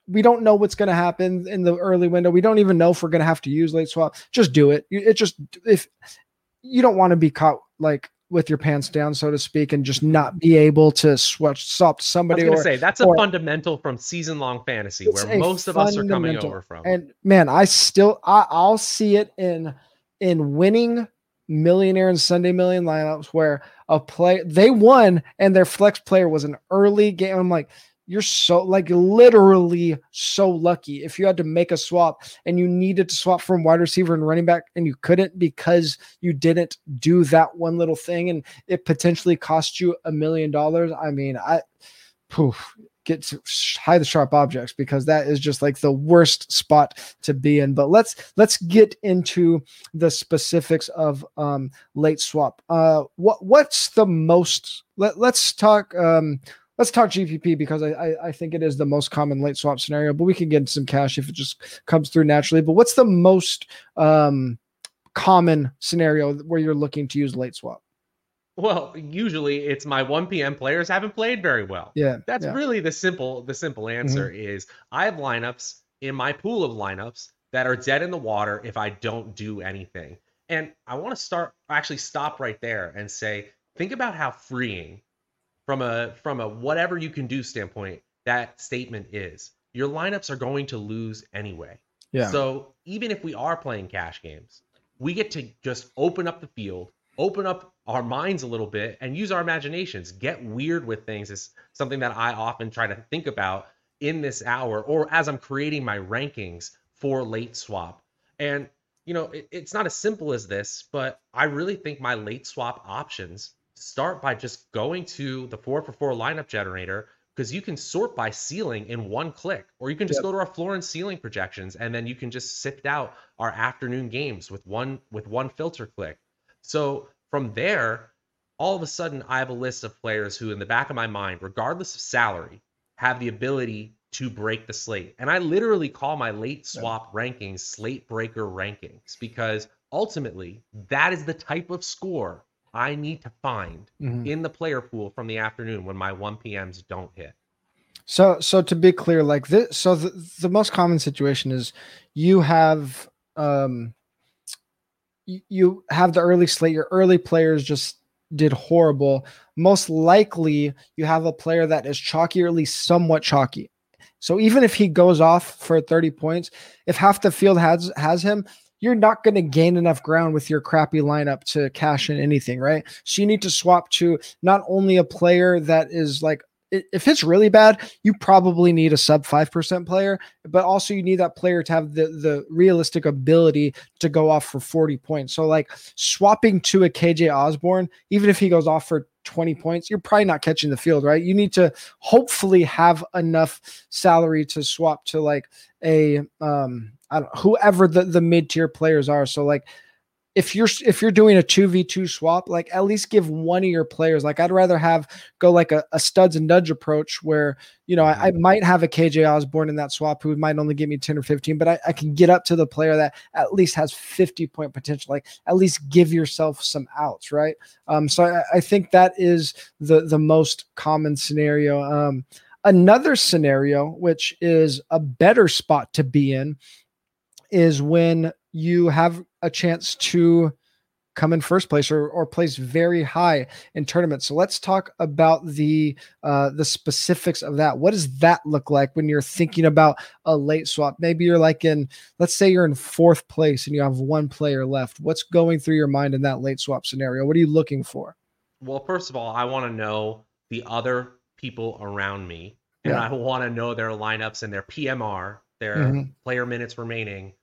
We don't know what's going to happen in the early window. We don't even know if we're going to have to use late swap. Just do it. It just if you don't want to be caught like with your pants down, so to speak, and just not be able to switch swap somebody. I was going to say that's a fundamental from season long fantasy where most of us are coming over from. And man, I still I, I'll see it in in winning millionaire and Sunday million lineups where a play they won and their flex player was an early game. I'm like, you're so like literally so lucky if you had to make a swap and you needed to swap from wide receiver and running back and you couldn't because you didn't do that one little thing and it potentially cost you a million dollars. I mean, I poof, get to hide the sharp objects because that is just like the worst spot to be in. But let's let's get into the specifics of um late swap. Uh what what's the most let, let's talk um let's talk GPP because I, I, I think it is the most common late swap scenario, but we can get some cash if it just comes through naturally. But what's the most um, common scenario where you're looking to use late swap? Well, usually it's my 1 p.m. players haven't played very well. Yeah. That's yeah. really the simple the simple answer mm-hmm. is I have lineups in my pool of lineups that are dead in the water if I don't do anything. And I want to start actually stop right there and say think about how freeing from a from a whatever you can do standpoint that statement is your lineups are going to lose anyway. Yeah. So even if we are playing cash games we get to just open up the field open up our minds a little bit and use our imaginations. Get weird with things is something that i often try to think about in this hour or as i'm creating my rankings for late swap. And you know it, it's not as simple as this but i really think my late swap options start by just going to the four for four lineup generator because you can sort by ceiling in one click, or you can just yep. go to our floor and ceiling projections, and then you can just sift out our afternoon games with one with one filter click. So from there, all of a sudden, I have a list of players who, in the back of my mind, regardless of salary, have the ability to break the slate. And I literally call my late swap yep. rankings slate breaker rankings because ultimately that is the type of score I need to find mm-hmm. in the player pool from the afternoon when my 1 p.m.s don't hit. So, so to be clear, like this, so the, the most common situation is you have, um, you have the early slate, your early players just did horrible. Most likely, you have a player that is chalky or at least somewhat chalky. So even if he goes off for 30 points, if half the field has has him, you're not going to gain enough ground with your crappy lineup to cash in anything, right? So you need to swap to not only a player that is like if it's really bad, you probably need a sub 5% player, but also you need that player to have the, the realistic ability to go off for 40 points. So, like swapping to a KJ Osborn, even if he goes off for 20 points, you're probably not catching the field, right? You need to hopefully have enough salary to swap to like a, um, I don't whoever the, the mid tier players are. So like if you're if you're doing a 2v2 swap like at least give one of your players like i'd rather have go like a, a studs and nudge approach where you know I, I, mm-hmm. might have a kj osborn in that swap who might only give me 10 or 15 but I, I can get up to the player that at least has 50 point potential like at least give yourself some outs right um so i, I think that is the the most common scenario um another scenario which is a better spot to be in is when you have a chance to come in first place or, or place very high in tournaments. So let's talk about the uh, the specifics of that. What does that look like when you're thinking about a late swap? Maybe you're like in, let's say you're in fourth place and you have one player left. What's going through your mind in that late swap scenario? What are you looking for? Well, first of all, I want to know the other people around me, and yeah. I want to know their lineups and their PMR, their mm-hmm. player minutes remaining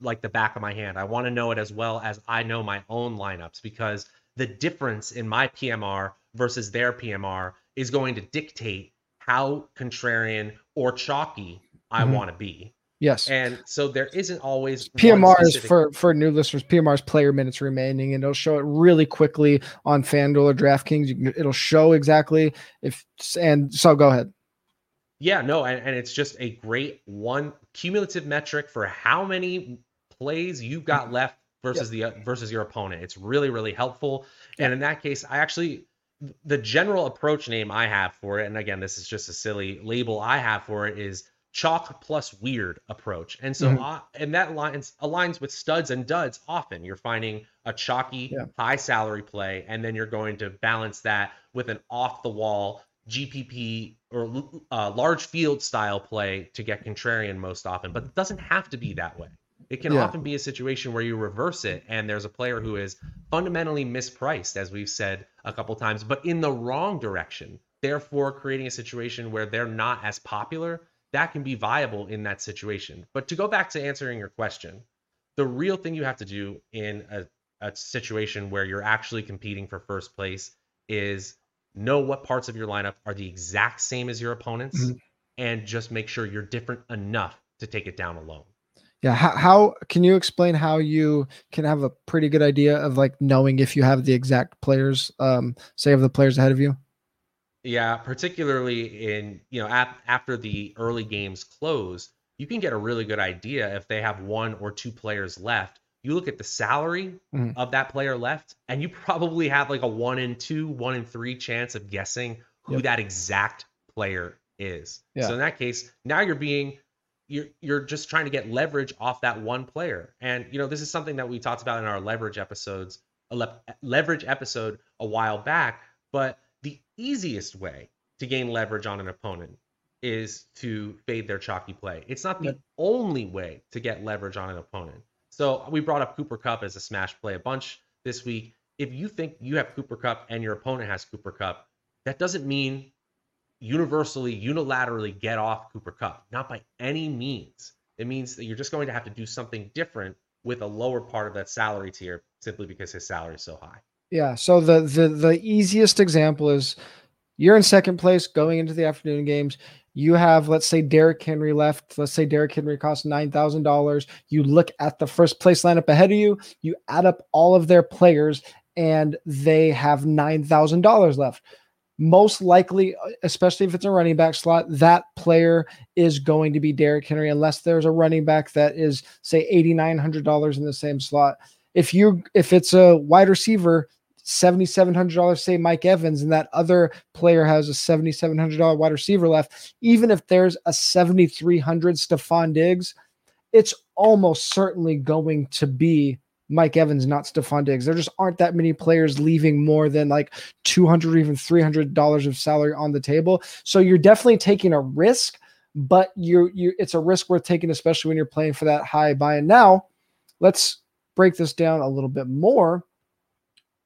like the back of my hand. I want to know it as well as I know my own lineups because the difference in my PMR versus their PMR is going to dictate how contrarian or chalky I mm-hmm. want to be. Yes. And so there isn't always PMR is for for new listeners. PMR is player minutes remaining, and it'll show it really quickly on FanDuel or DraftKings. Can, it'll show exactly if and so go ahead. Yeah, no, and, and it's just a great one cumulative metric for how many plays you've got left versus yep. the versus your opponent. It's really really helpful. And in that case, I actually the general approach name I have for it, and again, this is just a silly label I have for it, is chalk plus weird approach. And so, mm-hmm. uh, and that aligns aligns with studs and duds. Often, you're finding a chalky yeah. high salary play, and then you're going to balance that with an off the wall GPP or uh, large field style play to get contrarian most often. But it doesn't have to be that way. It can yeah. often be a situation where you reverse it and there's a player who is fundamentally mispriced, as we've said a couple times, but in the wrong direction. Therefore, creating a situation where they're not as popular, that can be viable in that situation. But to go back to answering your question, the real thing you have to do in a, a situation where you're actually competing for first place is know what parts of your lineup are the exact same as your opponents mm-hmm. and just make sure you're different enough to take it down alone. Yeah, how, how, can you explain how you can have a pretty good idea of like knowing if you have the exact players, um, say of the players ahead of you? Yeah, particularly in you know ap- after the early games close, you can get a really good idea if they have one or two players left. You look at the salary mm-hmm. of that player left, and you probably have like a one in two, one in three chance of guessing who yep. that exact player is. Yeah. So in that case, now you're being you're you're just trying to get leverage off that one player. And you know, this is something that we talked about in our leverage episodes, a le- leverage episode a while back, but the easiest way to gain leverage on an opponent is to fade their chalky play. It's not the yep. only way to get leverage on an opponent. So we brought up Cooper Kupp as a smash play a bunch this week. If you think you have Cooper Kupp and your opponent has Cooper Kupp, that doesn't mean universally, unilaterally get off Cooper Kupp. Not by any means. It means that you're just going to have to do something different with a lower part of that salary tier simply because his salary is so high. Yeah. So the the the easiest example is you're in second place going into the afternoon games. You have, let's say, Derrick Henry left. Let's say Derrick Henry costs nine thousand dollars. You look at the first place lineup ahead of you. You add up all of their players, and they have nine thousand dollars left most likely, especially if it's a running back slot, that player is going to be Derrick Henry, unless there's a running back that is, say, eighty nine hundred dollars in the same slot. If you if it's a wide receiver, seventy seven hundred dollars, say Mike Evans, and that other player has a seventy seven hundred dollar wide receiver left, even if there's a seventy three hundred Stefon Diggs, it's almost certainly going to be Mike Evans, not Stefon Diggs. There just aren't that many players leaving more than like 200 or even $300 of salary on the table. So you're definitely taking a risk, but you're, you it's a risk worth taking, especially when you're playing for that high buy. And now let's break this down a little bit more.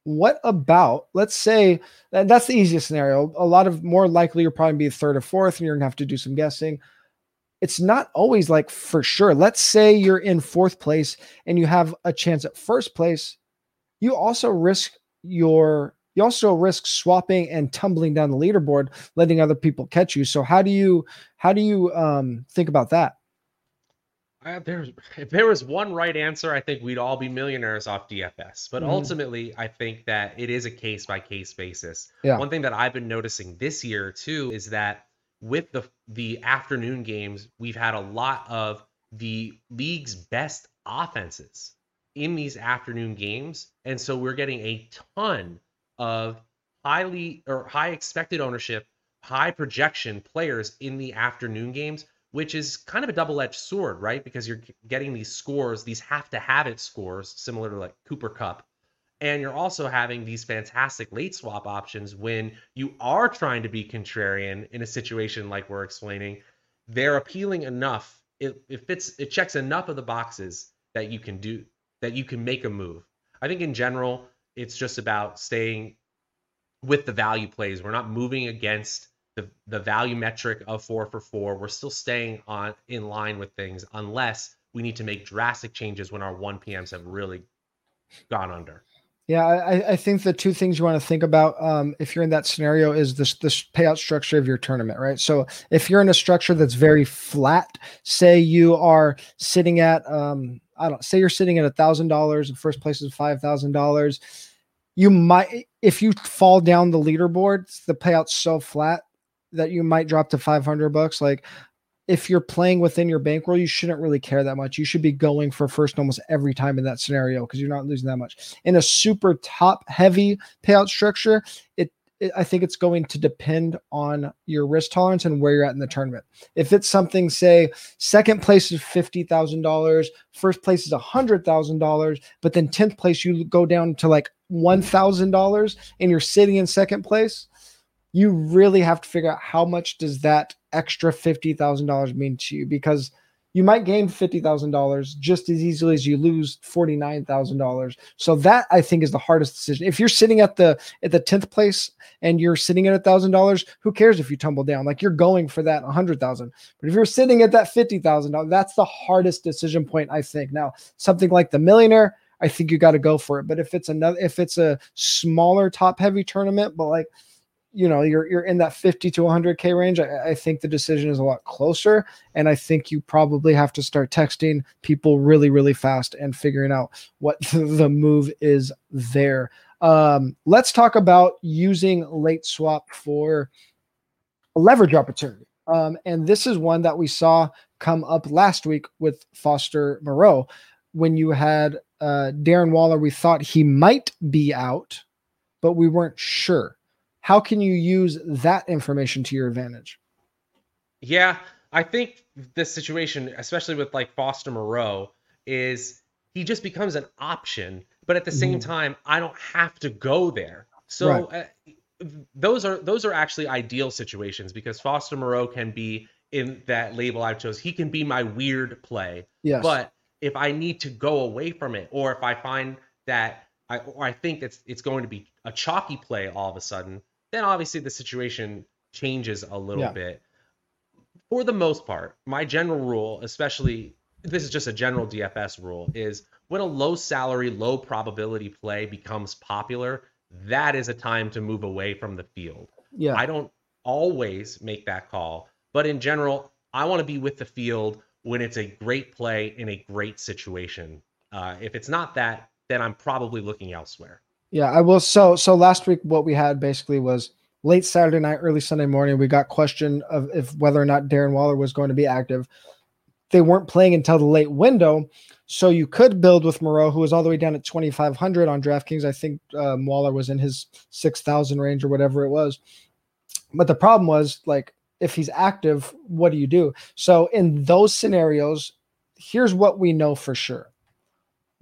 What about, let's say, that's the easiest scenario. A lot of more likely you're probably be third or fourth, and you're going to have to do some guessing it's not always like for sure. Let's say you're in fourth place and you have a chance at first place. You also risk your you also risk swapping and tumbling down the leaderboard, letting other people catch you. So how do you how do you um, think about that? Uh, there's if there was one right answer, I think we'd all be millionaires off DFS. But mm. ultimately, I think that it is a case by case basis. Yeah. One thing that I've been noticing this year too is that with the the afternoon games, we've had a lot of the league's best offenses in these afternoon games, and so we're getting a ton of highly or high expected ownership, high projection players in the afternoon games, which is kind of a double-edged sword, right? Because you're getting these scores, these have to have it scores, similar to like Cooper Kupp, And you're also having these fantastic late swap options when you are trying to be contrarian in a situation like we're explaining. They're appealing enough. It, it fits, it checks enough of the boxes that you can do, that you can make a move. I think in general, it's just about staying with the value plays. We're not moving against the, the value metric of four for four. We're still staying on in line with things unless we need to make drastic changes when our 1 PMs have really gone under. Yeah, I, I think the two things you want to think about um, if you're in that scenario is this this payout structure of your tournament, right? So if you're in a structure that's very flat, say you are sitting at um, I don't say you're sitting at a thousand dollars, and first place is five thousand dollars. You might if you fall down the leaderboard, the payout's so flat that you might drop to 500 bucks. Like if you're playing within your bankroll, you shouldn't really care that much. You should be going for first almost every time in that scenario because you're not losing that much. In a super top heavy payout structure, it, I think it's going to depend on your risk tolerance and where you're at in the tournament. If it's something, say, second place is fifty thousand dollars, first place is a hundred thousand dollars, but then tenth place you go down to like one thousand dollars, and you're sitting in second place you really have to figure out how much does that extra $50,000 mean to you because you might gain $50,000 just as easily as you lose $49,000. So that I think is the hardest decision. If you're sitting at the at the 10th place and you're sitting at $1,000, who cares if you tumble down? Like you're going for that 100,000. But if you're sitting at that $50,000, that's the hardest decision point I think. Now, something like the millionaire, I think you got to go for it. But if it's another if it's a smaller top heavy tournament, but like you know you're you're in that 50 to 100k range I, I, think the decision is a lot closer. And i think you probably have to start texting people really really fast and figuring out what [LAUGHS] the move is there. Um, let's talk about using late swap for a leverage opportunity. Um, and this is one that we saw come up last week with foster moreau. When you had uh, darren waller we thought he might be out but we weren't sure how can you use that information to your advantage? Yeah, I think this situation, especially with like Foster Moreau, is he just becomes an option, but at the same mm-hmm. time, I don't have to go there. So right. uh, those are those are actually ideal situations because Foster Moreau can be in that label I chose. He can be my weird play. Yes. But if I need to go away from it, or if I find that I or I think it's it's going to be a chalky play all of a sudden, then obviously the situation changes a little yeah. bit. For the most part, my general rule, especially this is just a general DFS rule, is when a low salary, low probability play becomes popular, that is a time to move away from the field. Yeah. I don't always make that call, but in general, I want to be with the field when it's a great play in a great situation. Uh, if it's not that, then I'm probably looking elsewhere. Yeah, I will. So, so last week, what we had basically was late Saturday night, early Sunday morning. We got question of if whether or not Darren Waller was going to be active. They weren't playing until the late window, so you could build with Moreau, who was all the way down at 2,500 on DraftKings. I think um, Waller was in his 6,000 range or whatever it was. But the problem was like if he's active, what do you do? So in those scenarios, here's what we know for sure: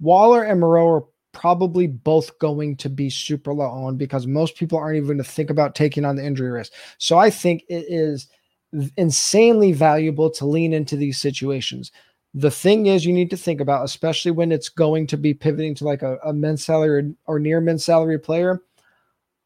Waller and Moreau are probably both going to be super low owned because most people aren't even going to think about taking on the injury risk. So I think it is insanely valuable to lean into these situations. The thing is, you need to think about, especially when it's going to be pivoting to like a, a men's salary or near men's salary player.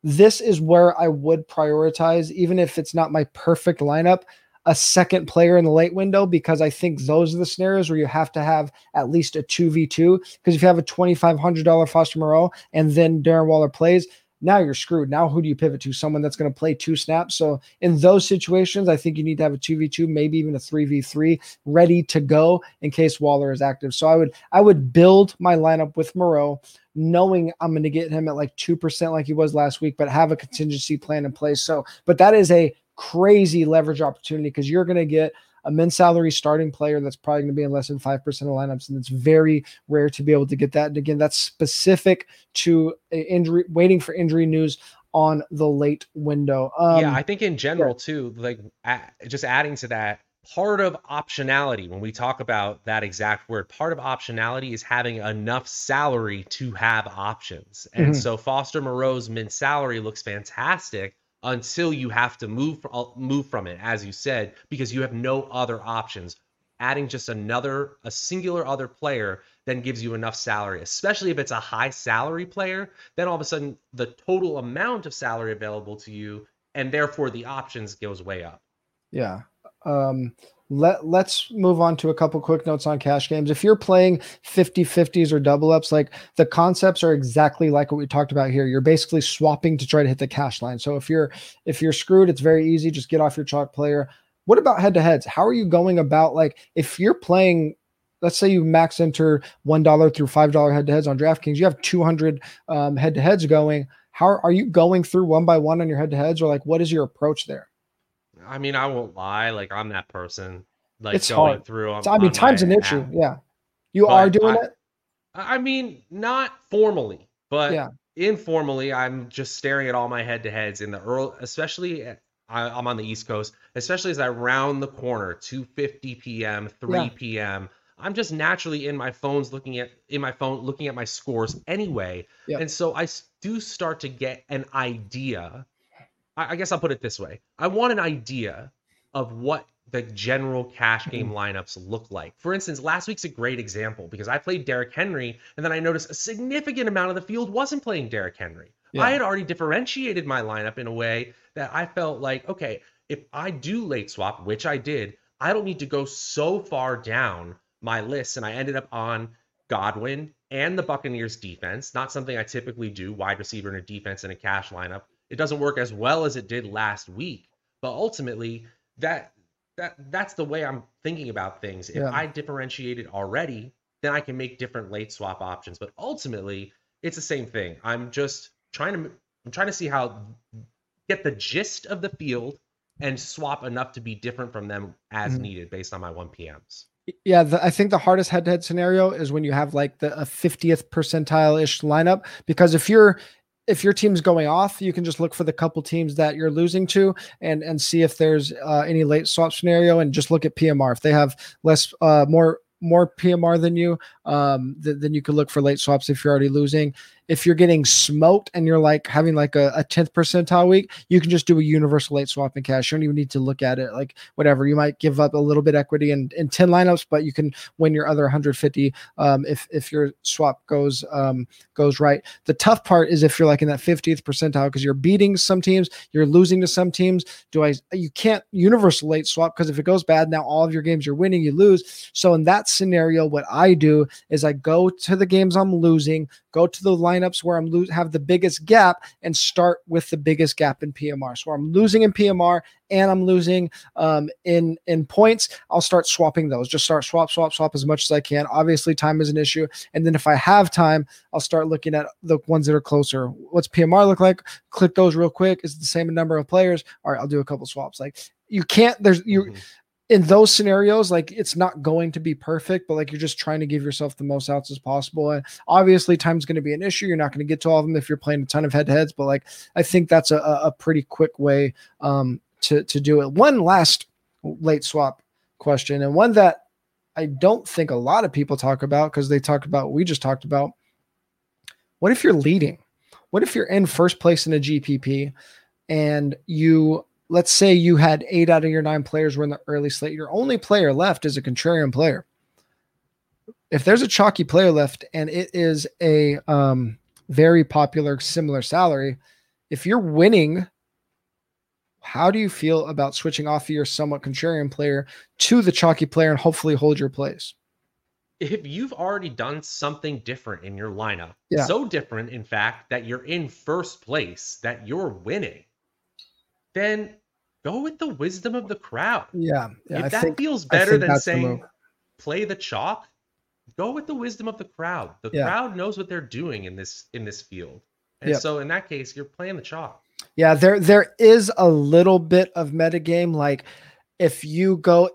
This is where I would prioritize, even if it's not my perfect lineup a second player in the late window because I think those are the scenarios where you have to have at least a 2v2. Because if you have a $2,500 Foster Moreau and then Darren Waller plays, now you're screwed. Now who do you pivot to? Someone that's going to play two snaps. So in those situations, I think you need to have a 2v2, maybe even a 3v3 ready to go in case Waller is active. So I would I would build my lineup with Moreau knowing I'm going to get him at like 2% like he was last week, but have a contingency plan in place. So, but that is a crazy leverage opportunity because you're going to get a min salary starting player that's probably going to be in less than 5% of lineups. And it's very rare to be able to get that. And again, that's specific to injury, waiting for injury news on the late window. Um, yeah, I think in general, yeah. too, like just adding to that, part of optionality when we talk about that exact word part of optionality is having enough salary to have options and mm-hmm. so foster moreau's min salary looks fantastic until you have to move uh, move from it as you said because you have no other options. Adding just another a singular other player then gives you enough salary especially if it's a high salary player then all of a sudden the total amount of salary available to you and therefore the options goes way up. Yeah. Um, let let's move on to a couple quick notes on cash games. If you're playing 50 50s or double ups, like the concepts are exactly like what we talked about here. You're basically swapping to try to hit the cash line. So if you're if you're screwed, it's very easy. Just get off your chalk player. What about head to heads? How are you going about like if you're playing let's say you max enter one dollar through five dollar head to heads on DraftKings, you have 200 um, head to heads going. How are you going through one by one on your head to heads, or like what is your approach there? I mean, I won't lie. Like I'm that person. Like it's going hard. through. On, I mean, time's an issue. Yeah, you but are doing I, it. I mean, not formally, but yeah. informally, I'm just staring at all my head to heads in the early, especially. Uh, I, am on the East Coast, especially as I round the corner, 2:50 p.m., 3 yeah. p.m. I'm just naturally in my phones looking at in my phone looking at my scores anyway, yeah. and so I do start to get an idea I guess I'll put it this way. I want an idea of what the general cash game mm-hmm. lineups look like. For instance, last week's a great example because I played Derrick Henry and then I noticed a significant amount of the field wasn't playing Derrick Henry. Yeah. I had already differentiated my lineup in a way that I felt like, okay, if I do late swap, which I did, I don't need to go so far down my list. And I ended up on Godwin and the Buccaneers defense, not something I typically do, wide receiver in a defense in a cash lineup it doesn't work as well as it did last week. But ultimately, that that that's the way I'm thinking about things. If yeah. I differentiated already, then I can make different late swap options. But ultimately, it's the same thing. I'm just trying to I'm trying to see how get the gist of the field and swap enough to be different from them as mm-hmm. needed based on my 1 PMs. Yeah, the, I think the hardest head-to-head scenario is when you have like the a 50th percentile ish lineup because if you're if your team's going off, you can just look for the couple teams that you're losing to and and see if there's uh, any late swap scenario and just look at PMR. If they have less uh, more more PMR than you, um, th- then you could look for late swaps if you're already losing if you're getting smoked and you're like having like a, a 10th percentile week, you can just do a universal late swap in cash. You don't even need to look at it like whatever. You might give up a little bit equity in, in 10 lineups, but you can win your other 150 um, if if your swap goes um, goes right. The tough part is if you're like in that 50th percentile because you're beating some teams, you're losing to some teams. Do I you can't universal late swap because if it goes bad, now all of your games you're winning, you lose. So in that scenario, what I do is I go to the games I'm losing, go to the lineups where I'm lo- have the biggest gap and start with the biggest gap in PMR. So I'm losing in PMR and I'm losing um, in in points. I'll start swapping those. Just start swap, swap, swap as much as I can. Obviously, time is an issue. And then if I have time, I'll start looking at the ones that are closer. What's PMR look like? Click those real quick. Is the same number of players? All right, I'll do a couple swaps. Like you can't. There's you. Mm-hmm in those scenarios, like it's not going to be perfect, but like you're just trying to give yourself the most outs as possible. And obviously, time's going to be an issue. You're not going to get to all of them if you're playing a ton of head to heads, but like I think that's a, a pretty quick way um, to to do it. One last late swap question, and one that I don't think a lot of people talk about because they talk about what we just talked about. What if you're leading? What if you're in first place in a GPP and you let's say you had eight out of your nine players were in the early slate. Your only player left is a contrarian player. If there's a chalky player left and it is a um, very popular, similar salary, if you're winning, how do you feel about switching off of your somewhat contrarian player to the chalky player and hopefully hold your place? If you've already done something different in your lineup, yeah. so different, in fact, that you're in first place, that you're winning, then go with the wisdom of the crowd. Yeah. yeah if I that think, feels better than saying the play the chalk, go with the wisdom of the crowd. The yeah. crowd knows what they're doing in this in this field. And yep. so in that case, you're playing the chalk. Yeah, there there is a little bit of metagame. Like if you go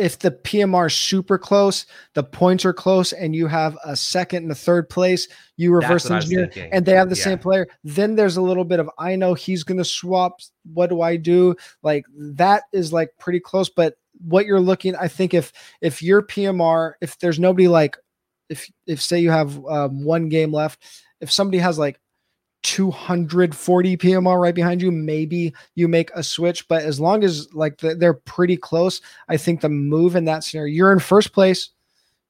if the PMR is super close, the points are close, and you have a second and a third place, you reverse engineer, and they have the yeah. same player. Then there's a little bit of I know he's going to swap. What do I do? Like that is like pretty close, but what you're looking, I think if if your PMR, if there's nobody like, if if say you have um, one game left, if somebody has like 240 PMR right behind you, maybe you make a switch. But as long as like they're pretty close, I think the move in that scenario, you're in first place.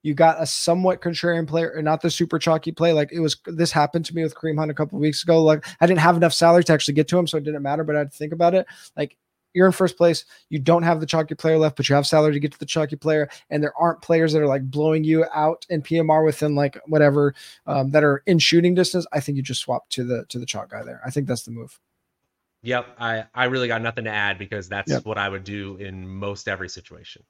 You got a somewhat contrarian player, or not the super chalky play. Like it was, this happened to me with Kareem Hunt a couple weeks ago. Like I didn't have enough salary to actually get to him, so it didn't matter. But I had to think about it. Like you're in first place. You don't have the chalky player left, but you have salary to get to the chalky player, and there aren't players that are like blowing you out in PMR within like whatever um, that are in shooting distance. I think you just swap to the to the chalk guy there. I think that's the move. Yep, I I really got nothing to add because that's yep. what I would do in most every situation.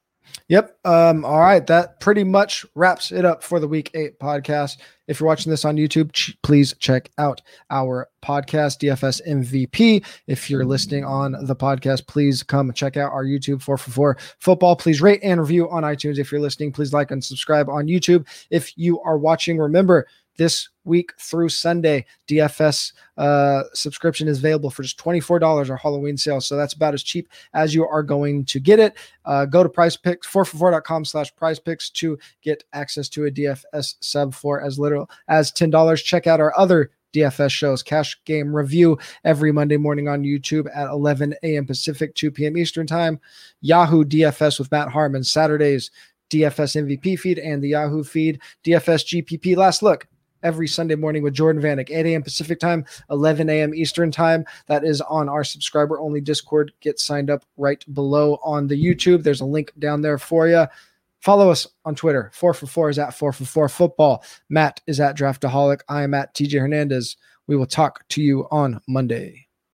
Yep. Um, all right. That pretty much wraps it up for the week eight podcast. If you're watching this on YouTube, ch- please check out our podcast, DFS MVP. If you're listening on the podcast, please come check out our YouTube 4for4 football. Please rate and review on iTunes. If you're listening, please like and subscribe on YouTube. If you are watching, remember this week through Sunday. DFS uh, subscription is available for just $24 our Halloween sale. So that's about as cheap as you are going to get it. Uh, go to prize picks, 4for4.com slash prize picks to get access to a DFS sub for as little as $10. Check out our other DFS shows, Cash Game Review every Monday morning on YouTube at 11 a.m. Pacific, 2 p.m. Eastern Time. Yahoo DFS with Matt Harmon, Saturdays, DFS MVP feed and the Yahoo feed, DFS GPP Last Look every Sunday morning with Jordan Vanek, 8 a.m. Pacific time, 11 a.m. Eastern time. That is on our subscriber only Discord. Get signed up right below on the YouTube. There's a link down there for you. Follow us on Twitter. Four for four is at four for four football. Matt is at Draftaholic. I am at TJ Hernandez. We will talk to you on Monday.